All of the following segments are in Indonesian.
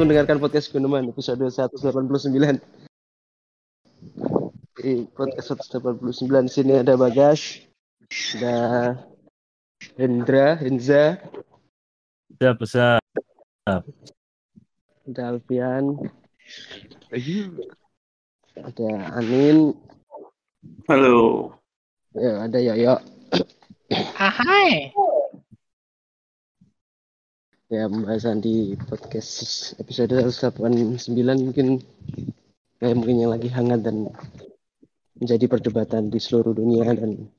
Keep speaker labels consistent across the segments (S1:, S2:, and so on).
S1: mendengarkan podcast Gunuman episode 189. Di podcast 189 di sini ada Bagas, ada Hendra, Henza,
S2: Siap, siap.
S1: ada Alfian, ada Anin,
S3: Halo.
S1: ya, ada Yoyo.
S4: Hai.
S1: Ya, pembahasan di podcast episode 189 mungkin kayak mungkin yang lagi hangat dan menjadi perdebatan di seluruh dunia dan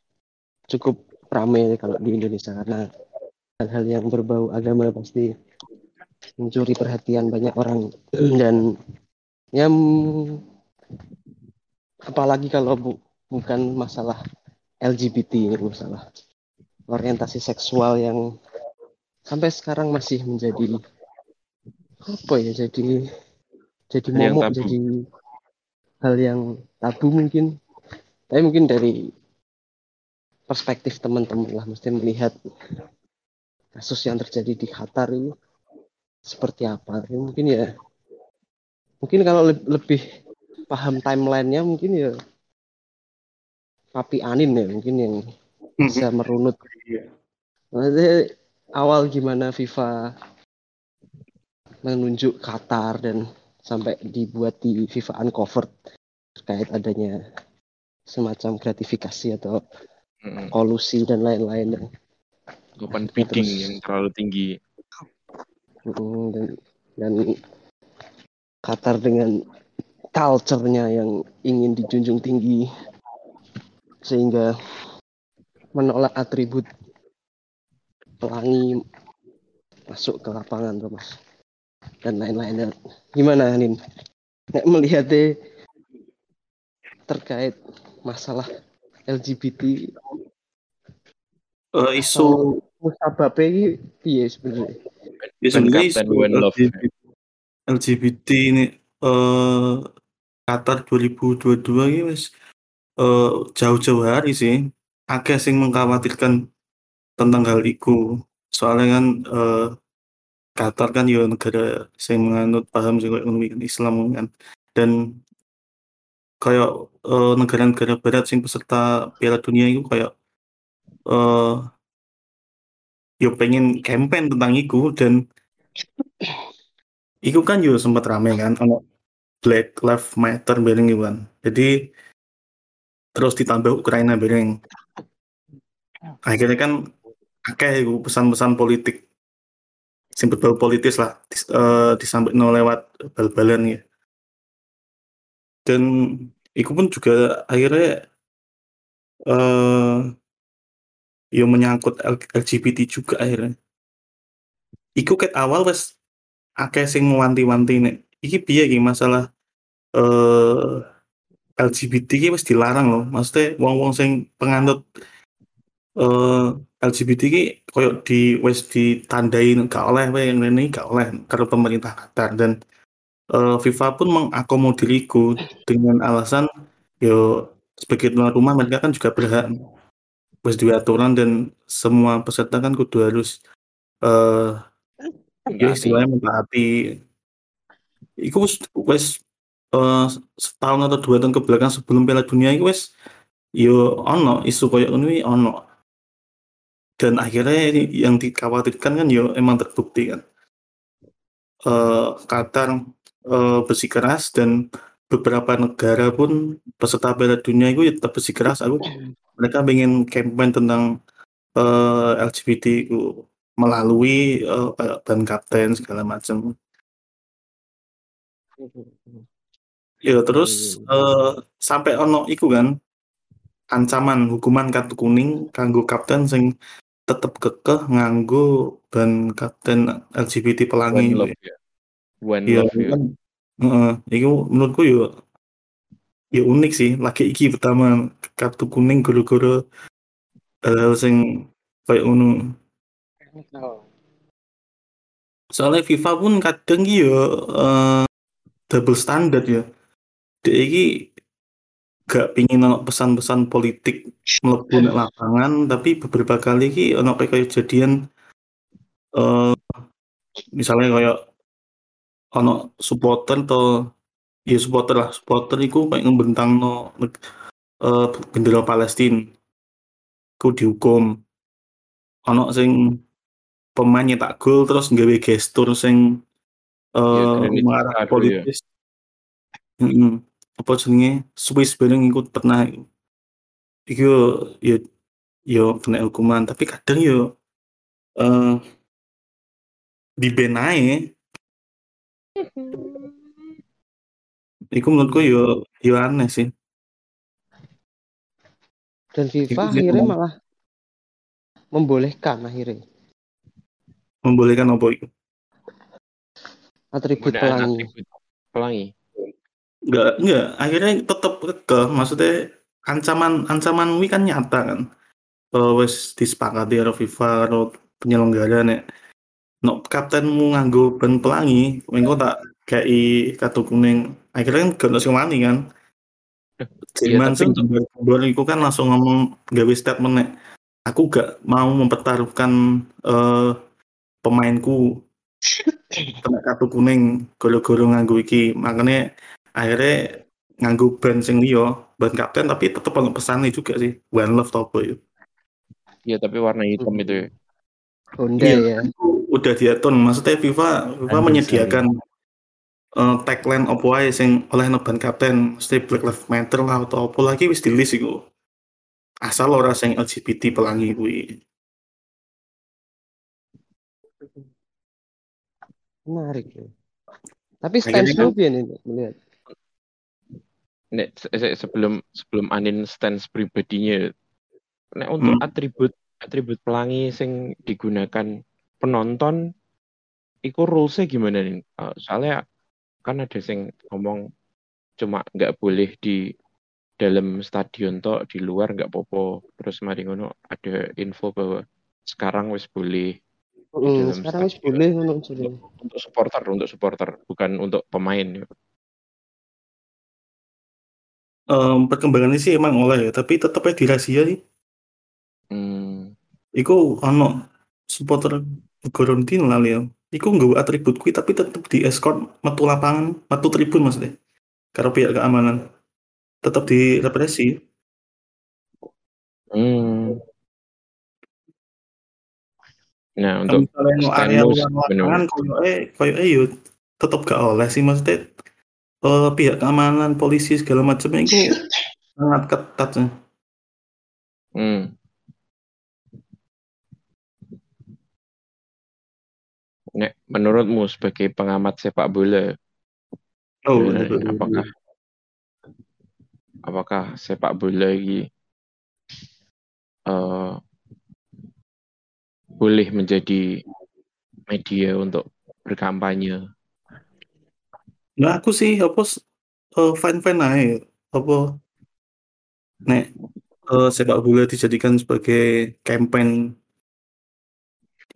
S1: cukup ramai kalau di Indonesia karena hal-hal yang berbau agama pasti mencuri perhatian banyak orang. Dan ya apalagi kalau bu- bukan masalah LGBT ini masalah orientasi seksual yang sampai sekarang masih menjadi apa ya jadi jadi
S3: Hal
S1: momok jadi hal yang tabu mungkin. Tapi mungkin dari perspektif teman-teman lah mesti melihat kasus yang terjadi di Qatar itu seperti apa. Ya, mungkin ya mungkin kalau le- lebih paham timelinenya mungkin ya Papi Anin ya mungkin yang bisa merunut. Maksudnya awal gimana FIFA menunjuk Qatar dan sampai dibuat di FIFA Uncovered terkait adanya semacam gratifikasi atau kolusi dan lain-lain
S3: Open bidding
S1: Terus-
S3: yang terlalu tinggi.
S1: Dan dan Qatar dengan culture-nya yang ingin dijunjung tinggi sehingga menolak atribut pelangi masuk ke lapangan tuh mas. Dan lain-lain gimana Nin Nek melihatnya terkait masalah LGBT
S3: Eh, isu
S1: atau musababnya ini piye sebenarnya.
S3: Ya sebenarnya isu
S5: when love.
S3: LGBT, LGBT ini eh Qatar 2022 ini wis eh, jauh-jauh hari sih. Akeh sing mengkhawatirkan tentang hal itu. Soalnya kan eh, Qatar kan ya negara sing menganut paham ngono kan Islam kan. Dan kayak eh, negara-negara barat sing peserta Piala Dunia itu kayak eh yo pengen campaign tentang itu dan itu kan juga sempat rame kan ono Black Lives Matter bareng kan. Jadi terus ditambah Ukraina bareng. Akhirnya kan akeh iku pesan-pesan politik. Sing berbau politis lah dis, eh, disampaikan lewat bal-balan ya dan itu pun juga akhirnya eh yo menyangkut LGBT juga akhirnya. Iku ket awal wes akeh sing wanti-wanti nek iki piye iki masalah eh LGBT iki wis dilarang loh. Maksudnya wong-wong sing penganut eh LGBT iki koyo di wis ditandai gak oleh wae ngene iki gak oleh karo pemerintah Qatar. Dan eh, FIFA pun mengakomodir iku dengan alasan yo sebagai tuan rumah mereka kan juga berhak wis duwe aturan dan semua peserta kan kudu harus eh ya istilahnya mentaati. Iku wis wis eh, setahun atau dua tahun ke belakang sebelum Piala Dunia iku wis yo ono isu koyo ngono iki ono dan akhirnya yang dikhawatirkan kan yo emang terbukti kan. Eh Qatar eh, bersikeras dan beberapa negara pun peserta Piala Dunia itu ya tetap bersikeras aku mereka ingin campaign tentang eh, LGBT itu melalui kayak ban kapten segala macam. Ya terus eh, sampai ono iku kan ancaman hukuman kartu kuning kanggo kapten sing tetep kekeh nganggo ban kapten LGBT pelangi
S5: One love ya. One
S3: Iya,
S5: love ya.
S3: kan, heeh, itu menurutku ya ya unik sih. Lagi iki pertama kartu kuning gara-gara hal sing kayak ngono. Soalnya FIFA pun kadang ya eh, double standard ya. Dek iki gak pingin ono pesan-pesan politik mlebu nek lapangan tapi beberapa kali ki ono kayak kejadian eh misalnya kayak ono supporter atau ya supporter lah supporter iku kayak ngembentang no eh, bendera Palestina ku dihukum ono sing pemain nyetak gol terus nggawe gestur sing
S5: Ya,
S3: mengarah
S5: baru ya.
S3: politis. Apa jenenge Swiss bareng ikut pernah iku yo yo yo kena hukuman tapi kadang yo eh di ban ae. Iku menurutku yo yo aneh sih.
S1: Dan FIFA akhirnya
S3: ngomong.
S1: malah membolehkan akhirnya
S3: Membolehkan apa itu?
S1: atribut pelangi.
S5: atribut pelangi.
S3: Enggak, enggak. Akhirnya tetap ke maksudnya ancaman ancaman wi kan nyata kan. Eh wis disepakati karo FIFA karo penyelenggara nek no kaptenmu nganggo ban pelangi, engko tak kei kartu kuning. Akhirnya kan gak sing wani kan.
S5: Tapi
S3: sing gambar iku kan langsung ngomong gawe statement nek aku gak mau mempertaruhkan eh pemainku kena kartu kuning goro-goro nganggo iki makanya akhirnya nganggo ban sing liya ban kapten tapi tetep ono pesane juga sih one love to apa itu
S5: Iya, tapi warna hitam
S1: Hmm.
S5: itu ya.
S1: Honda ya.
S3: Itu udah diatur maksudnya FIFA FIFA menyediakan eh, tagline apa wae sing oleh no ban kapten mesti Black Lives Matter lah atau apa lagi wis di list iku asal ora sing LGBT pelangi kuwi
S1: Menarik ya. Tapi stance lu piye nih melihat?
S5: Nek se- se- sebelum sebelum Anin stance pribadinya, nek untuk
S3: Hmm.
S5: atribut atribut pelangi sing digunakan penonton, iku rulesnya gimana nih? Eh, soalnya kan ada sing ngomong cuma nggak boleh di dalam stadion toh di luar nggak popo terus mari ngono ada info bahwa sekarang wis boleh dalam
S1: sekarang wis boleh ngono
S5: untuk supporter untuk supporter bukan untuk pemain
S3: Em, perkembangannya sih emang oleh ya tapi tetep aja dirahasia sih
S5: hmm,
S3: Iku ono supporter Gorontin lah ya. Iku nggawa atribut kuwi tapi tetep di escort metu lapangan, metu tribun maksudnya. Karo pihak keamanan. Tetap direpresi.
S5: hmm. nah
S3: Kalau
S5: untuk
S3: misalnya no area
S5: lu
S3: luar lapangan eh eh yo tetep gak oleh sih maksudnya eh, pihak keamanan, polisi segala macam itu sangat ketat sih.
S5: hmm. Nek, menurutmu sebagai pengamat sepak bola
S3: Oh, betul.
S5: nih? apakah apakah sepak bola ini eh, boleh menjadi media untuk berkampanye
S3: Nah, aku sih apa uh, fine-fine aja. Apa nek eh, sepak bola dijadikan sebagai campaign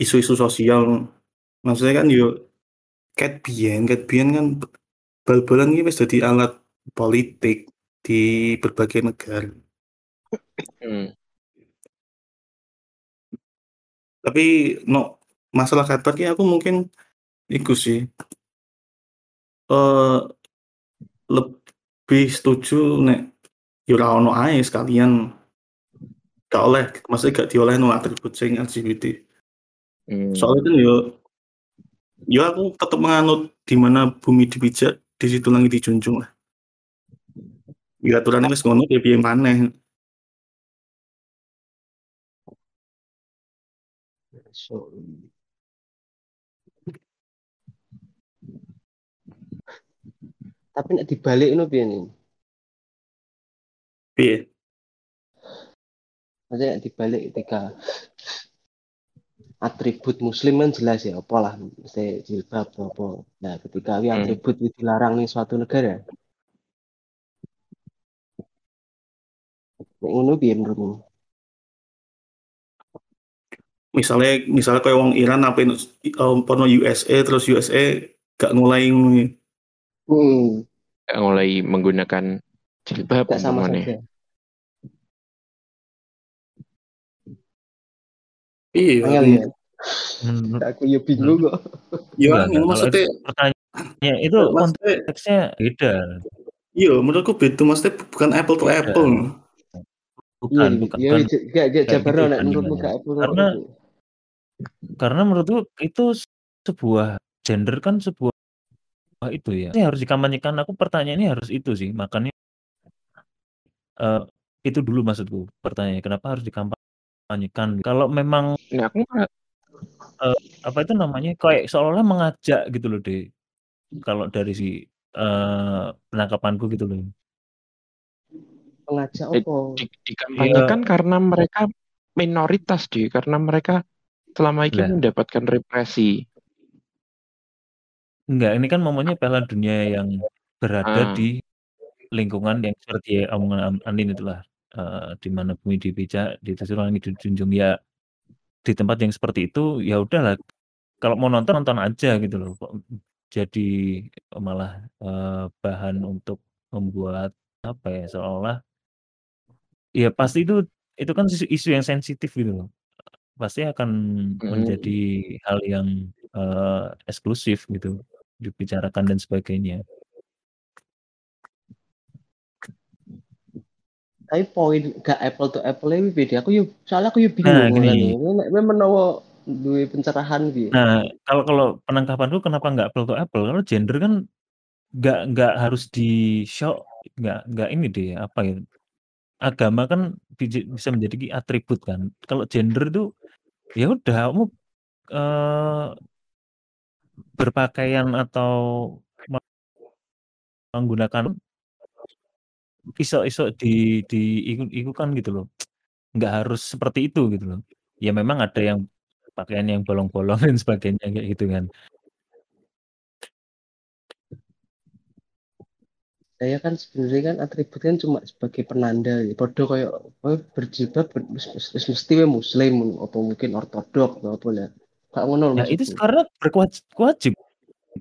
S3: isu-isu sosial. Maksudnya kan yo ket biyen, ket biyen kan bal-balan ini wis dadi alat politik di berbagai negara.
S5: hmm.
S3: Tapi no masalah Qatar ki aku mungkin iku sih eh lebih setuju nek yo ora ono ae sekalian. Gak oleh maksudnya gak dioleh no atribut sing LGBT.
S5: Hmm.
S3: soalnya kan yo yo aku tetap menganut di mana bumi dipijak di situ langit dijunjung lah. Ya aturannya wis ngono ya piye maneh
S1: tapi nek dibalik itu piye nih?
S3: piye
S1: Maksudnya nek dibalik ketika atribut muslim kan jelas ya apa lah mesti jilbab apa nah ketika
S5: Hmm.
S1: atribut wi dilarang nih suatu negara ngono piye menurutmu
S3: misalnya misalnya kayak wong Iran apa um, pono USA terus USA gak mulai ngono.
S1: Hmm,
S5: mulai menggunakan jilbab
S1: gak sama
S5: umpamanya.
S1: saja
S3: iya
S1: angel ya
S2: Hmm,
S1: aku ya bingung kok
S3: ya
S2: enggak.
S3: maksudnya
S2: pertanyaan Ya itu
S3: Maksudnya
S2: konteksnya beda.
S3: iya menurutku beda maksudnya bukan apple to apple.
S1: Iya,
S2: Bukan, bukan.
S1: iya,
S2: bukan
S1: gak gak
S2: kayak
S1: jabar nek menurutmu gak Apple
S2: Karena karena menurutku itu sebuah gender kan sebuah itu ya. Ini harus dikampanyekan. Aku pertanyaannya harus itu sih. Makanya eh, itu dulu maksudku pertanyaannya. Kenapa harus dikampanyekan? Kalau memang
S5: Nah, aku nggak-
S2: apa itu namanya kayak seolah-olah mengajak gitu loh deh. Kalau dari si eh, penangkapanku gitu loh.
S1: Pengajak
S5: Eh,
S1: apa?
S5: di, dikampanyekan karena mereka minoritas deh, karena mereka selama ini
S2: Lah.
S5: mendapatkan represi.
S2: Enggak, ini kan momennya Piala Dunia yang berada
S5: Ah.
S2: di lingkungan yang seperti omongan Am- Andin itulah eh, di mana bumi dipijak, di atas langit dijunjung ya di tempat yang seperti itu ya udahlah kalau mau nonton nonton aja gitu loh kok jadi malah eh, bahan untuk membuat apa ya seolah ya pasti itu itu kan isu, isu yang sensitif gitu loh pasti akan
S5: Hmm.
S2: menjadi hal yang eh, eksklusif gitu dibicarakan dan sebagainya
S1: Tapi poin gak apple to apple ini beda. Aku yuk soalnya aku yuk bingung
S2: Nah, gini.
S1: nek menawa duwe pencerahan piye?
S2: Nah, kalau kalau penangkapanku kenapa nggak apple to apple? Karena gender kan nggak nggak harus di show, nggak nggak ini deh apa ya? Agama kan bisa menjadi atribut kan. Kalau gender itu ya udah kamu eh, berpakaian atau me- menggunakan iso-iso di di ikut ikutan gitu loh. Nggak harus seperti itu gitu loh. Ya memang ada yang pakaian yang bolong-bolong dan sebagainya kayak gitu kan.
S1: Saya kan sebenarnya kan atribut kan cuma sebagai penanda ya. Podo kayak oh, ber- mesti muslim atau mungkin ortodok atau apa lah. Gak ngono
S2: Ya itu karena berwajib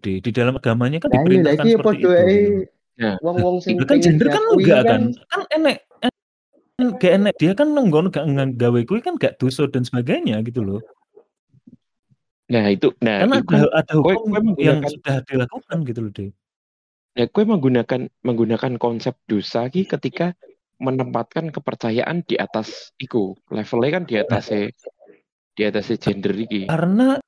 S2: di di dalam agamanya kan
S1: iya lah
S2: diperintahkan
S1: iki
S2: seperti itu
S1: ae.
S5: Nah,
S1: wong-wong sing
S2: Itu kan gender kan enggak
S1: kan
S2: kan? Kan enek en- gak enek dia kan nenggon gak gawe kuwi kan gak dosa dan sebagainya gitu loh.
S5: nah itu, nah
S2: Karena
S5: itu,
S2: ada ada
S5: kue,
S2: hukum
S5: kue
S2: yang
S5: menggunakan,
S2: sudah dilakukan gitu loh, deh.
S5: nah, kue menggunakan menggunakan konsep dosa ki ketika menempatkan kepercayaan di atas iku levelnya kan di atas di atas gender iki.
S2: Karena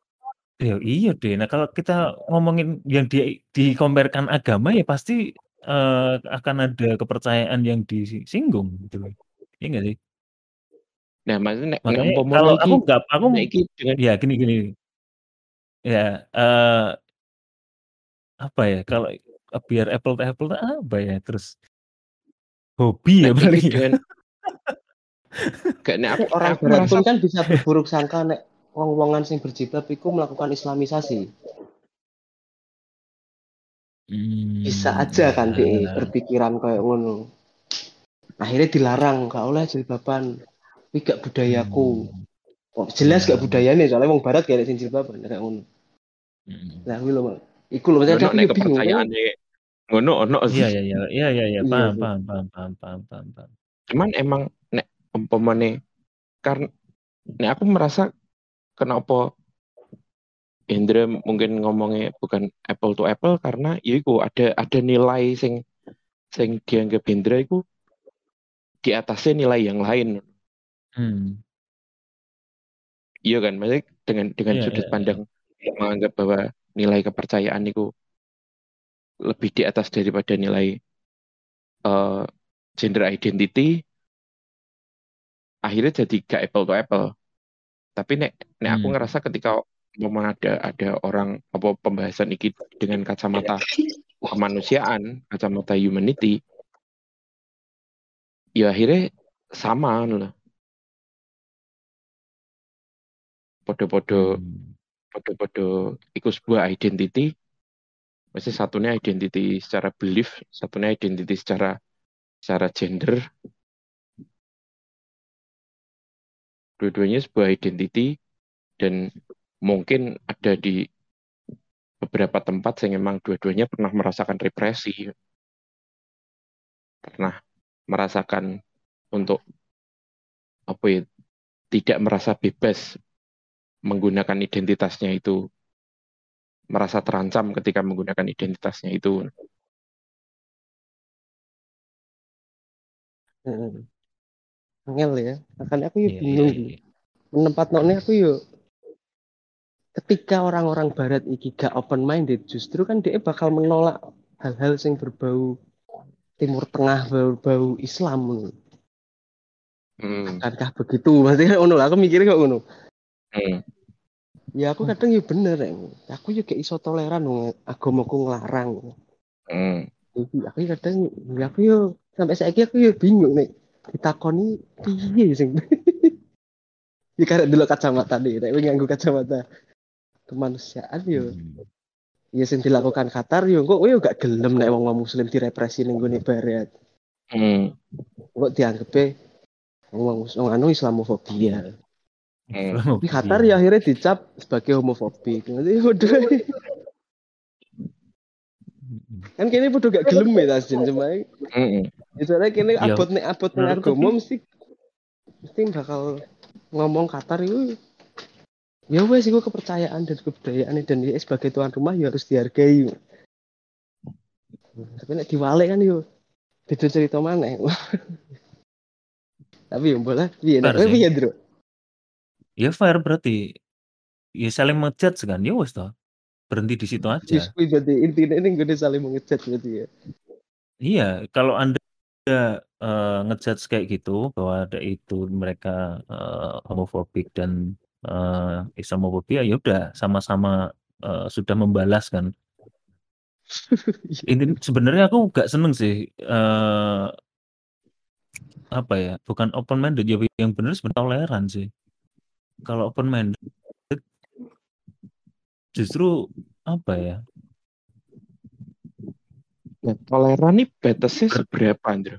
S2: ya iya deh. Nah, kalau kita ngomongin yang di dikompetkan agama ya pasti eh, akan ada kepercayaan yang disinggung gitu loh. Iya nggak sih?
S5: Nah, maksudnya
S2: Makanya kalau aku nggak aku
S5: dengan
S2: ya gini gini ya eh apa ya kalau biar apple to apple apa ya terus hobi ya paling ya.
S5: dengan gak nek aku,
S1: orang
S5: aku merasa
S1: pun kan bisa berburuk sangka nek wong-wongan sing berjilbab iku melakukan islamisasi. Bisa
S2: Hmm,
S1: aja kan
S2: ya.
S1: berpikiran kayak ngono. Akhirnya dilarang gak oleh jilbaban. Ini gak budayaku.
S2: Hmm,
S1: Oh, jelas gak budayanya soalnya wong barat kayak sing jilbaban kayak ngono.
S2: Hmm.
S1: Lah kuwi lho, Mak. Iku lho maksudnya
S5: nek kepercayaane ngono ono sih.
S2: Iya iya iya iya iya iya
S1: Iya
S2: paham paham paham paham paham paham. paham.
S5: Cuman emang nek umpamane karena nek aku merasa kenapa Indra mungkin ngomongnya bukan apple to apple karena ya iku ada ada nilai sing sing dianggap Indra itu di atasnya nilai yang lain.
S2: Hmm.
S5: Iya kan, maksudnya dengan dengan
S2: Iya
S5: sudut
S2: iya.
S5: pandang menganggap bahwa nilai kepercayaan itu lebih di atas daripada nilai eh, gender identity, akhirnya jadi gak apple to apple. Tapi nek nek aku
S2: Hmm.
S5: ngerasa ketika umpama ada ada orang apa pembahasan iki dengan kacamata kemanusiaan, kacamata humanity, ya akhirnya sama loh. Podo-podo
S2: Hmm.
S5: podo-podo iku sebuah identity Mesti satunya identity secara belief, satunya identity secara secara gender. Dua-duanya sebuah identity dan mungkin ada di beberapa tempat yang memang dua-duanya pernah merasakan represi, pernah merasakan untuk apa ya tidak merasa bebas menggunakan identitasnya itu merasa terancam ketika menggunakan identitasnya itu.
S1: Heeh. Angel ya. Makanya aku yuk
S2: Iya, iya,
S1: bingung.
S2: iya.
S1: Menempat aku yuk ketika orang-orang barat iki gak open minded justru kan dia bakal menolak hal-hal yang berbau timur tengah bau-bau Islam
S5: Hmm.
S1: akankah begitu maksudnya lah, aku mikirnya kok ngono
S5: Hmm.
S1: ya aku kadang ya bener ya aku juga iso toleran dong agamaku ngelarang
S5: Hmm.
S1: Jadi aku ya kadang ya aku yo sampai saiki aku yo bingung nih ditakoni piye sing ya karena dulu kacamata nih nek nganggo kacamata kemanusiaan yo
S2: Hmm.
S1: ya sing dilakukan Qatar yo kok yo gak gelem nek wong muslim direpresi ning gone barat
S5: Hmm.
S1: kok dianggepe wong wong anu Islamofobia
S5: Hmm.
S1: tapi Qatar ya akhirnya dicap sebagai homofobik nanti
S2: Hmm.
S1: kan kini bodoh gak gelem ya tas jen cuma ya soalnya kini
S2: Ya,
S1: abot nek abot nek agama
S2: tapi-
S1: mesti mesti bakal ngomong Qatar itu ya wes itu kepercayaan dan kebudayaan dan dia sebagai tuan rumah ya harus dihargai tapi nek diwale kan yo beda cerita mana tapi ya boleh piye nek
S2: Fair
S1: kowe
S2: sih.
S1: piye Dro
S2: Ya fair berarti. Ya saling ngejudge kan. Ya wes toh. Berhenti di situ aja.
S1: Kuwi berarti intinya ini gue saling mengejat berarti ya
S2: Iya, kalau Anda eh, ngejudge kayak gitu bahwa ada itu mereka eh, homofobik dan eh, Islamofobia ya udah sama-sama eh, sudah membalas kan. Ini sebenarnya aku gak seneng sih eh, apa ya, bukan open minded ya yang benar sebenarnya toleran sih. Kalau open minded justru apa ya?
S5: Nah, toleran nih batasnya seberapa, Andro?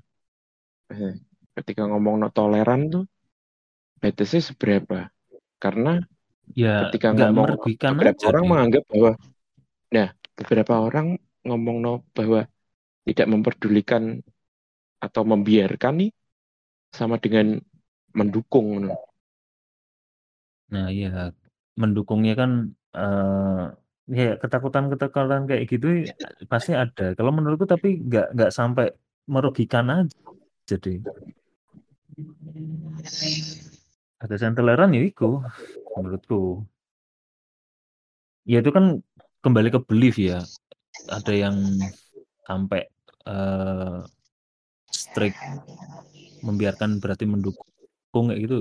S5: Eh, ketika ngomong no toleran tuh batasnya seberapa? Karena
S2: Ya
S5: ketika ngomong
S2: merugikan
S5: beberapa
S2: aja
S5: orang
S2: deh.
S5: menganggap bahwa nah beberapa orang ngomong no bahwa tidak memperdulikan atau membiarkan nih sama dengan mendukung no.
S2: Nah, iya mendukungnya kan eh ya ketakutan-ketakutan kayak gitu pasti ada. Kalau menurutku tapi nggak nggak sampai merugikan aja. Jadi ada toleran ya itu menurutku. Ya itu kan kembali ke belief ya. Ada yang sampai eh strict membiarkan berarti mendukung kayak gitu.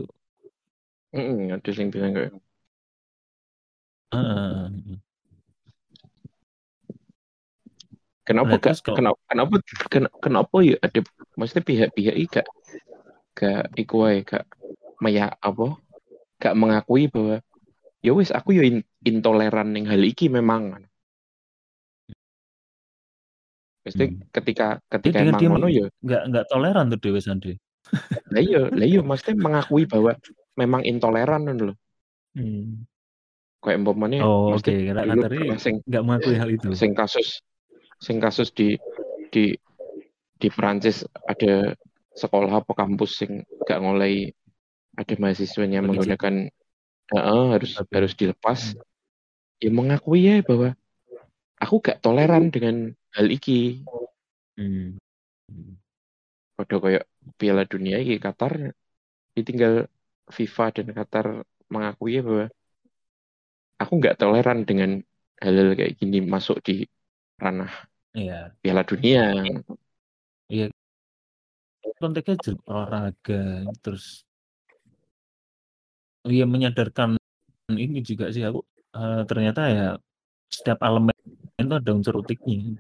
S5: Mm-mm, ada yang bilang kayak
S2: Heeh.
S5: kenapa
S2: Nah,
S5: gak
S2: kalau
S5: kenapa kenapa ken- kenapa ya ada maksudnya pihak-pihak ini gak gak iku wae gak maya apa gak mengakui bahwa ya wis aku ya in- intoleran ning hal iki memang Maksudnya
S2: Hmm.
S5: ketika ketika
S2: dengan
S5: emang
S2: dia
S5: ngono ya
S2: nggak nggak toleran tuh Dewa Sandi.
S5: lah iya lah iya maksudnya mengakui bahwa memang intoleran lho
S2: Hmm.
S5: Kayak umpamanya
S2: Oh oke, karena tadi
S5: pernah sing
S2: nggak mengakui hal itu.
S5: sing kasus sing kasus di di di Perancis ada sekolah apa kampus sing gak ngolei ada mahasiswanya menggunakan Heeh, harus harus dilepas ya mengakui ya bahwa aku gak toleran dengan hal iki
S2: Hmm. Hmm.
S5: Kayak Piala Dunia iki Qatar ditinggal FIFA dan Qatar mengakui ya bahwa aku nggak toleran dengan hal-hal kayak gini masuk di ranah
S2: Iya,
S5: Piala Dunia.
S2: konteksnya jadi olahraga terus Iya menyadarkan ini juga sih aku eh, ternyata ya setiap elemen itu ada unsur utiknya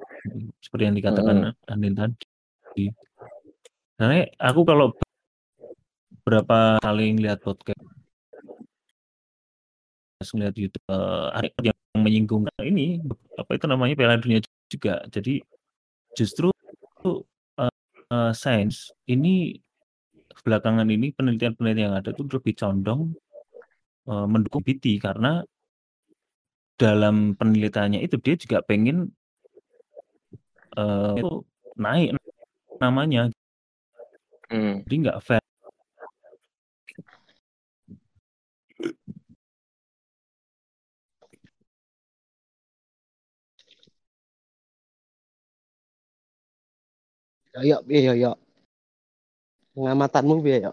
S2: seperti yang dikatakan Andin tadi. Karena aku kalau berapa kali ngeliat podcast ngeliat YouTube ada yang menyinggung ini apa itu namanya Piala Dunia juga. Jadi justru eh, eh, sains ini belakangan ini penelitian-penelitian yang ada itu lebih condong eh, mendukung BT karena dalam penelitiannya itu dia juga pengen eh, itu naik namanya
S5: Hmm.
S2: jadi nggak fair
S1: Ya, iya, ya. Pengamatanmu piye ya?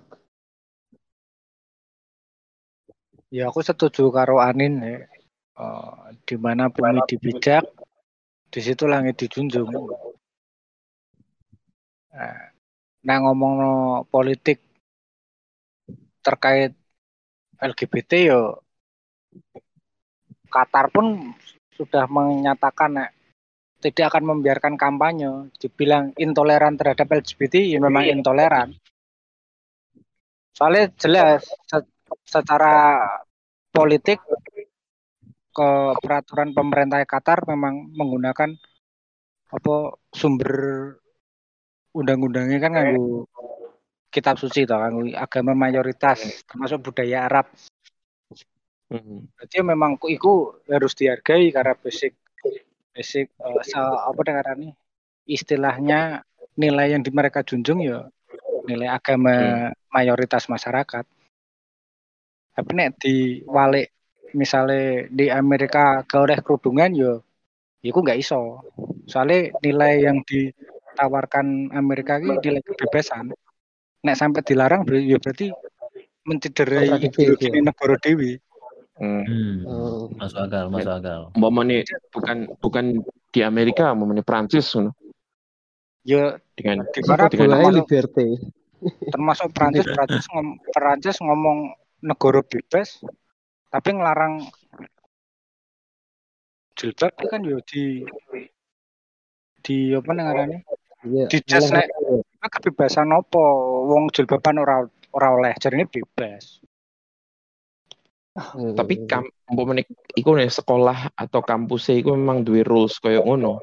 S4: Ya aku setuju karo Anin ya. Eh, di mana bumi dipijak, di situ langit dijunjung. Nah, nah ngomong no politik terkait LGBT yo Qatar pun sudah menyatakan nek tidak akan membiarkan kampanye. Dibilang intoleran terhadap LGBT ya memang intoleran. Soalnya jelas se- secara politik ke peraturan pemerintah Qatar memang menggunakan apa sumber undang-undangnya kan nganggo kitab suci toh nganggo agama mayoritas termasuk budaya Arab.
S5: Hmm.
S4: Berarti memang iku harus dihargai karena basic basic eh, se- apa dengaran nih istilahnya nilai yang di mereka junjung ya nilai agama mayoritas masyarakat. Tapi nek di walik misalnya di Amerika gak oleh kerudungan ya iku nggak iso. Soalnya nilai yang ditawarkan Amerika ini nilai kebebasan. Nek sampai dilarang ya berarti mencederai ideologi
S1: ya.
S4: negara dewi.
S5: Hmm.
S2: Hmm,
S1: Oh,
S2: masuk akal, masuk akal.
S5: Umpamanya bukan bukan di Amerika, umpamanya Prancis ngono.
S4: Ya
S5: dengan
S4: di mana
S1: sepak
S5: dengan
S1: bola
S4: termasuk,
S1: liberty.
S4: termasuk Prancis Prancis ngom, Prancis ngomong negara bebas tapi ngelarang jilbab itu kan yo di di apa namanya
S1: Iya.
S4: di nek "Ah, kebebasan apa wong jilbaban ora ora oleh jadi ini bebas
S1: Hmm.
S5: tapi kam umpamanya iku nih sekolah atau kampus iku memang duwe rules koyo ngono.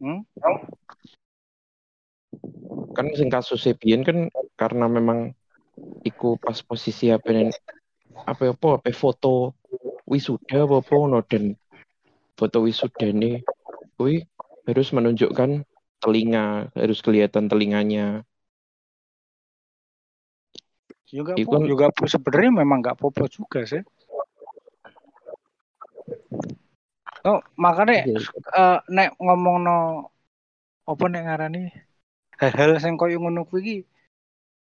S4: Hmm?
S5: Kan sing kasus biyen kan karena memang iku pas posisi apa nih apa apa apa foto wisuda apa apa ngono dan foto wisuda nih kuwi harus menunjukkan telinga harus kelihatan telinganya
S4: juga
S5: Iku kan-
S4: juga sebenarnya memang nggak popo juga sih oh makanya
S1: Iya.
S4: eh, nek ngomong no apa nek ngarani hal-hal sing koyo ngono kuwi iki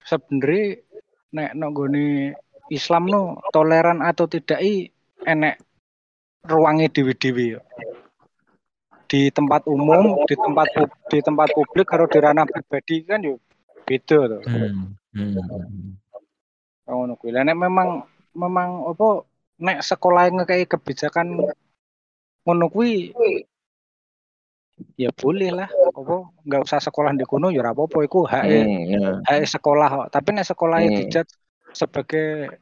S4: sebenarnya nek no gone Islam no toleran atau tidak i enek ruangnya dewi-dewi ya. di tempat umum di tempat di tempat publik kalau di ranah pribadi kan yo beda tuh
S2: Hmm, hmm, hmm.
S4: Ngono kuwi. Lah nek memang memang apa nek sekolah ngekei kebijakan ngono kuwi ya boleh lah. Apa nggak usah sekolah di kuno ya apa-apa iku hak
S5: Hmm, nah.
S4: hak sekolah kok. tapi nek sekolah
S5: Hmm.
S4: dijat sebagai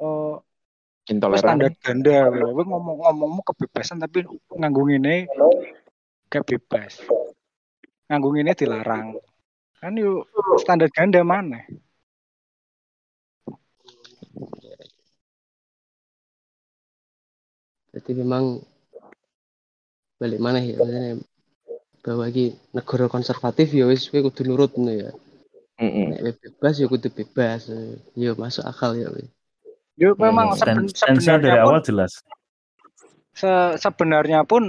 S4: wis
S5: intoleran.
S4: standar ganda. Kowe ngomong ngomongmu kebebasan tapi nganggo ngene gak bebas nganggo ngene dilarang. Kan yuk standar ganda mana
S1: Jadi memang balik mana ya maksudnya bahwa iki negara konservatif ya wis kowe kudu nurut ngono ya.
S5: Mm-mm.
S1: Nek kowe bebas ya kudu bebas. Ya masuk akal ya wis.
S4: yuk
S5: Hmm,
S4: memang
S2: Stand,
S4: seben-
S2: stance-nya dari
S4: sebenarnya pun
S2: awal jelas.
S4: se- sebenarnya pun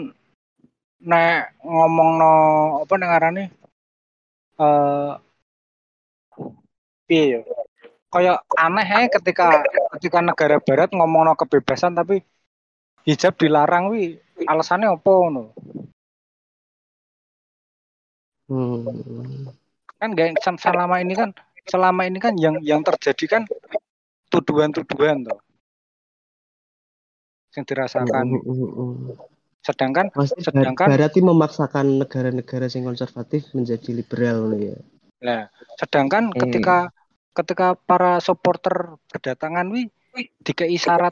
S4: nek ngomong no apa nengarane eh piye ya kayak aneh ya ketika ketika negara barat ngomong no kebebasan tapi hijab dilarang wi alasannya apa no
S1: Hmm.
S4: kan gak selama ini kan selama ini kan yang yang terjadi kan tuduhan-tuduhan toh yang dirasakan
S1: Hmm, hmm, hmm.
S4: sedangkan
S1: Maksudnya
S4: Sedangkan-
S1: Barat ini memaksakan negara-negara yang konservatif menjadi liberal ya.
S4: Nah, sedangkan
S5: Hmm.
S4: ketika ketika para supporter berdatangan wi dikei syarat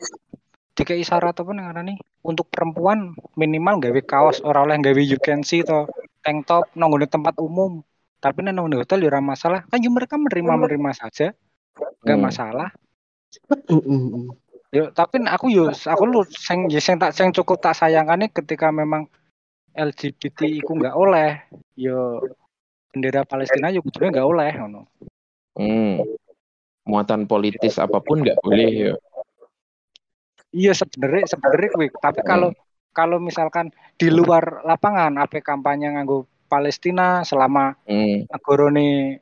S4: dikei syarat apa nih untuk perempuan minimal gawe kaos. Ora oleh gawe you can see to. Tank top nang nggone tempat umum. Tapi nang nggone hotel ya masalah. Kan ya mereka menerima menerima saja. Nggak
S5: Hmm.
S4: masalah.
S1: Hmm, hmm,
S4: yo tapi aku yo aku lu sing ya sing tak sing cukup tak sayangane ketika memang LGBT iku nggak oleh yo bendera Palestina yo kudune nggak oleh ngono.
S5: Hmm. Muatan politis apa pun nggak boleh ya.
S4: Iya sebenarnya sebenarnya kuwi. Tapi kalau kalau misalkan di luar lapangan apa kampanye nganggo Palestina selama
S5: Hmm,
S4: negarane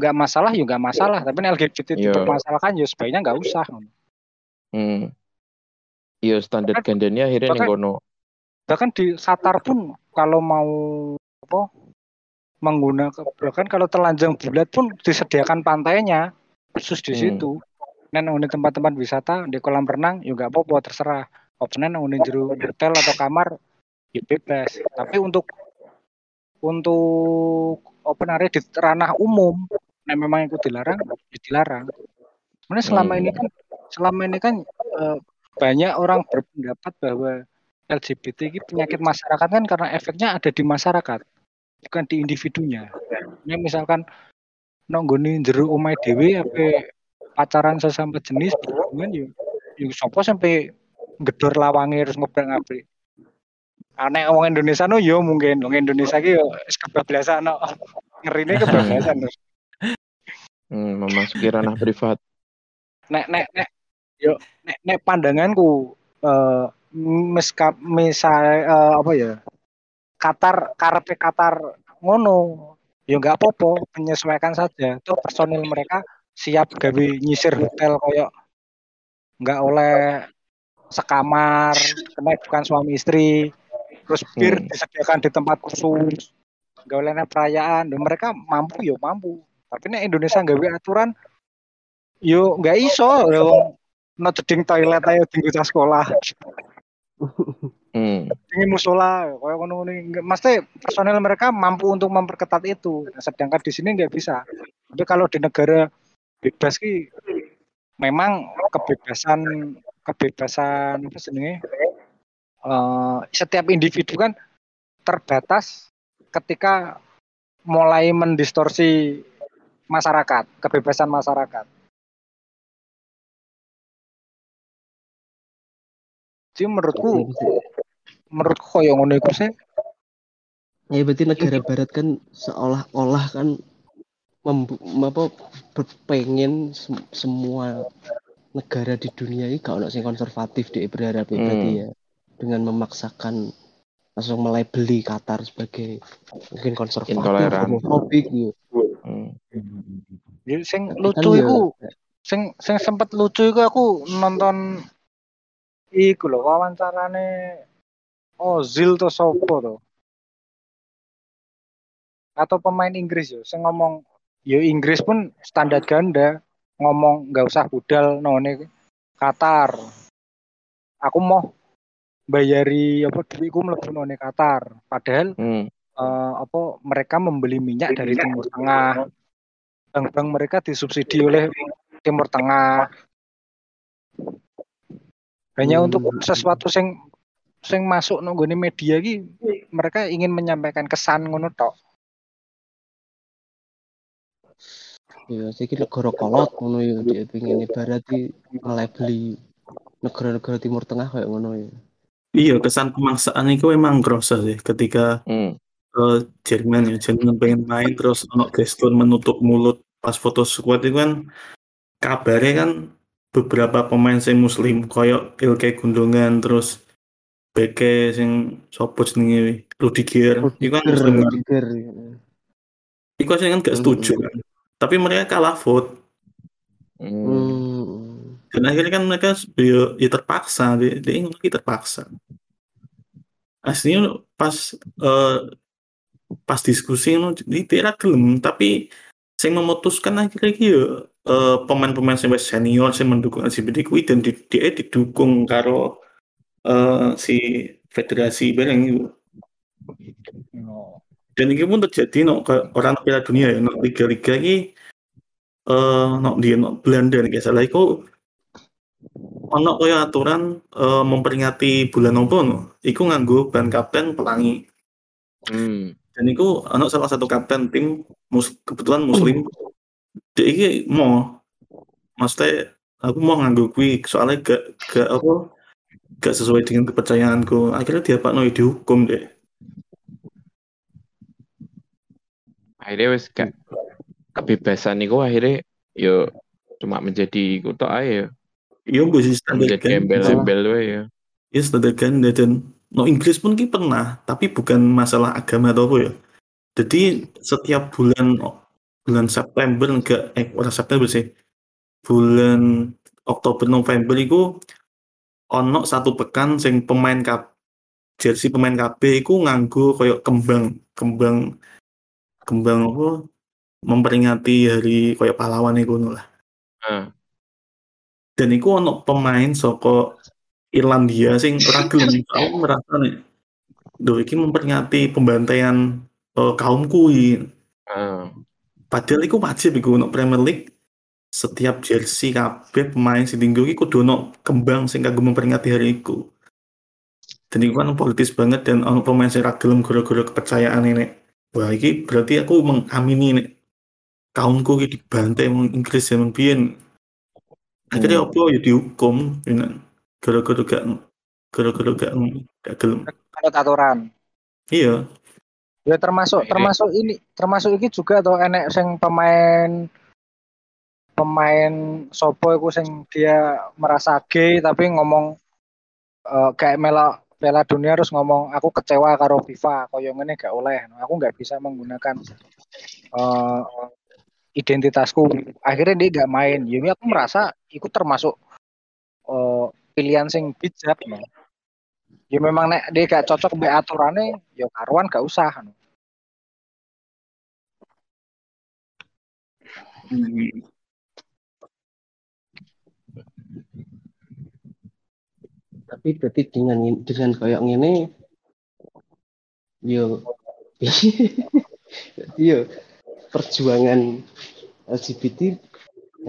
S4: nggak masalah ya nggak masalah tapi LGBT
S5: Iya.
S4: dipermasalahkan ya sebaiknya nggak usah
S5: hmm. Iya standar
S4: Bahkan-
S5: gandanya akhirnya
S4: bahkan-
S5: kono.
S4: bahkan di Qatar pun kalau mau apa menggunakan bahkan kalau telanjang bulat pun disediakan pantainya khusus di
S5: Hmm.
S4: situ nen di tempat-tempat wisata di kolam renang ya nggak apa-apa terserah. Opsinya nang di jero hotel atau kamar ya bebas. Tapi untuk untuk apa namanya di ranah umum nah memang itu dilarang ya dilarang. Sebenarnya selama ini kan selama ini kan eh, banyak orang berpendapat bahwa LGBT ini penyakit masyarakat kan karena efeknya ada di masyarakat bukan di individunya. Misalkan nonggoni jero omai dewe apa pacaran sesama jenis berhubungan ya ya sopo sampai gedor lawange terus ngobrol ngabrik aneh orang Indonesia no yo mungkin. Wong Indonesia ki yo wis kebablasan no. Ngerine kebablasan terus
S5: Hmm, memasuki ranah privat.
S4: nek nek nek yo nek nek pandanganku eh miska misal eh, apa ya Qatar karepe Qatar ngono ya nggak apa-apa menyesuaikan saja. Tuh personil mereka siap gawe nyisir hotel koyo nggak oleh sekamar kena bukan suami istri terus bir
S5: Hmm.
S4: disediakan di tempat khusus nggak oleh perayaan. Dan mereka mampu ya mampu. Tapi nek Indonesia gawe aturan yo nggak iso yo no jeding toilet ayo di sekolah.
S5: Hmm.
S4: ini musola kayak ngono ngono mesti personel mereka mampu untuk memperketat itu. Sedangkan di sini nggak bisa. Tapi kalau di negara bebas ki memang kebebasan kebebasan apa jenenge? Eh, setiap individu kan terbatas ketika mulai mendistorsi masyarakat kebebasan masyarakat. Jadi menurutku menurutku koyo ngono iku sih?
S1: Ya berarti negara barat kan seolah-olah kan apa berpengen sem- semua negara di dunia ini gak ono sing konservatif deh berharap
S5: Hmm.
S1: berarti ya dengan memaksakan langsung melabeli Qatar sebagai mungkin konservatif,
S5: Intoleran.
S1: homofobik gitu.
S5: Hmm.
S4: Ya, sing lucu
S1: kan ya-
S4: iku sing sing sempet lucu iku aku nonton iku lho wawancarane Ozil to sopo to atau pemain Inggris yo sing ngomong yo Inggris pun standar ganda ngomong nggak usah budal none Qatar aku mau bayari apa duitku mlebu none Qatar padahal
S5: Hmm.
S4: eh, apa mereka membeli minyak dari Timur Tengah. Bank-bank mereka disubsidi oleh Timur Tengah. Hanya
S1: Hmm.
S4: untuk sesuatu sing sing masuk nunggone media ki mereka ingin menyampaikan kesan ngono tok.
S1: Ya, saya kira negara kolot ngono ya dia pengen barat di melabeli negara-negara Timur Tengah kayak ngono ya.
S3: Iya, kesan pemaksaan itu emang kerasa sih ketika
S5: Hmm.
S3: eh, Jerman ya, Jerman pengen main terus ono gestur menutup mulut pas foto squad itu kan kabarnya kan beberapa pemain sing muslim koyo Ilkay Gundogan terus Beke sing sopo jenenge Rudiger itu kan
S1: Rudiger,
S3: muslim kan.
S1: Ya.
S3: Iku sih kan gak setuju kan. Tapi mereka kalah vote.
S5: Hmm.
S3: Dan akhirnya kan mereka ya, ya terpaksa dia, dia ingin lagi terpaksa. Aslinya pas eh, pas diskusi no, di tidak gelem. Tapi saya memutuskan akhirnya ki ya eh, pemain-pemain wis senior yang mendukung LGBT kuwi dan di, dia didukung karo eh, si federasi bareng itu dan ini pun terjadi no orang Piala Dunia ya no liga-liga ini eh no di no Belanda nih salah. Iku ono kaya aturan eh, memperingati bulan apa no? Iku nganggo ban kapten pelangi.
S5: Hmm.
S3: dan iku ono salah satu kapten tim mus kebetulan muslim. Dia iki mau maksudnya aku mau nganggo kuwi soalnya gak gak apa gak sesuai dengan kepercayaanku. Akhirnya dia pak no dihukum deh
S5: Akhirnya wes gak kebebasan niku akhirnya yo cuma menjadi iku tok ae ya.
S3: iya gue sih standar
S5: Menjadi
S3: kan
S5: embel-embel ya.
S3: ya standar ganda dan no Inggris pun ki pernah tapi bukan masalah agama atau apa ya Jadi setiap bulan bulan September enggak eh ora September sih. Bulan Oktober November iku ono satu pekan sing pemain kap jersey pemain KB iku nganggo koyo kembang kembang kembang apa memperingati hari koyo pahlawan iku ngono lah.
S5: Heeh.
S3: Dan iku ono pemain saka Irlandia sing ora gelem aku merasa nih. Duh iki memperingati pembantaian eh, kaumku iki.
S5: Heeh.
S3: Padahal iku wajib iku untuk Premier League setiap jersey kabeh pemain sing tinggo iki kudu ono kembang sing kanggo memperingati hari iku. Dan iku kan politis banget dan ono pemain sing ra gelem gara-gara kepercayaan ini. Wah iki berarti aku mengamini nih kaumku iki dibantai wong Inggris zaman biyen. Akhirnya
S2: Hmm.
S3: apa ya dihukum ya gara-gara gak gara-gara gak gak gelem.
S4: Menurut aturan.
S3: Iya,
S4: Ya termasuk termasuk ini termasuk ini juga atau enek sing pemain pemain sopo iku sing dia merasa gay tapi ngomong eh, kayak mela Piala Dunia harus ngomong aku kecewa karo FIFA koyo ngene gak oleh aku nggak bisa menggunakan eh, identitasku akhirnya dia gak main jadi aku merasa itu termasuk eh, pilihan sing bijak no. ya memang nek dia gak cocok be aturannya ya karuan gak usah no.
S3: Hmm.
S1: Tapi berarti dengan dengan kayak ngene yo yo perjuangan LGBT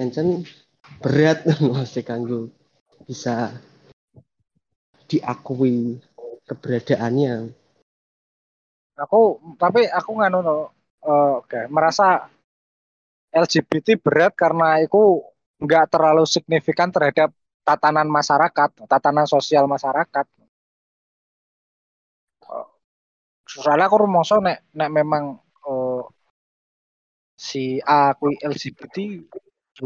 S1: encen berat masih kanggo bisa diakui keberadaannya.
S4: Aku tapi aku nganu no eh, kayak merasa LGBT berat karena itu nggak terlalu signifikan terhadap tatanan masyarakat, tatanan sosial masyarakat. Eh, Soalnya aku rumongso nek nek memang eh, si A kui LGBT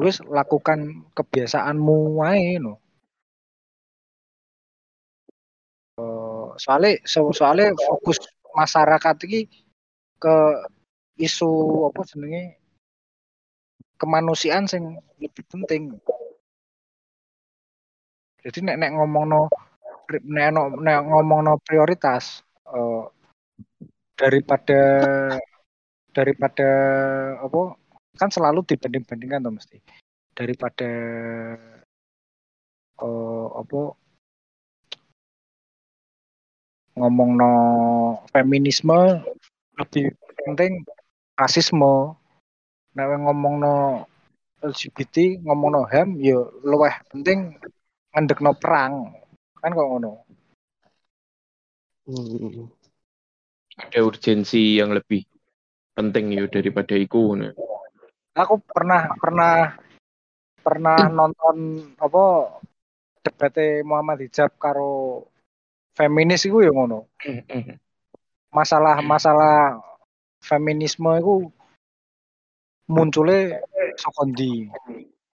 S4: wis lakukan kebiasaanmu wae no. Eh, soalnya so- soalnya fokus masyarakat ini ke isu apa jenenge kemanusiaan sing lebih penting. Jadi nek nek ngomongno nek no- nek ngomongno prioritas eh, daripada daripada apa kan selalu dibanding-bandingkan tuh mesti. Daripada eh, apa ngomongno feminisme lebih penting rasisme. Nek ngomongno LGBT ngomongno HAM ya luweh penting ngendekno perang kan kok ngono
S1: Hmm.
S5: Ada urgensi yang lebih penting ya daripada iku. Nah.
S4: aku pernah pernah pernah nonton apa debate Muhammad Hijab karo feminis iku ya ngono masalah masalah feminisme itu munculnya sokondi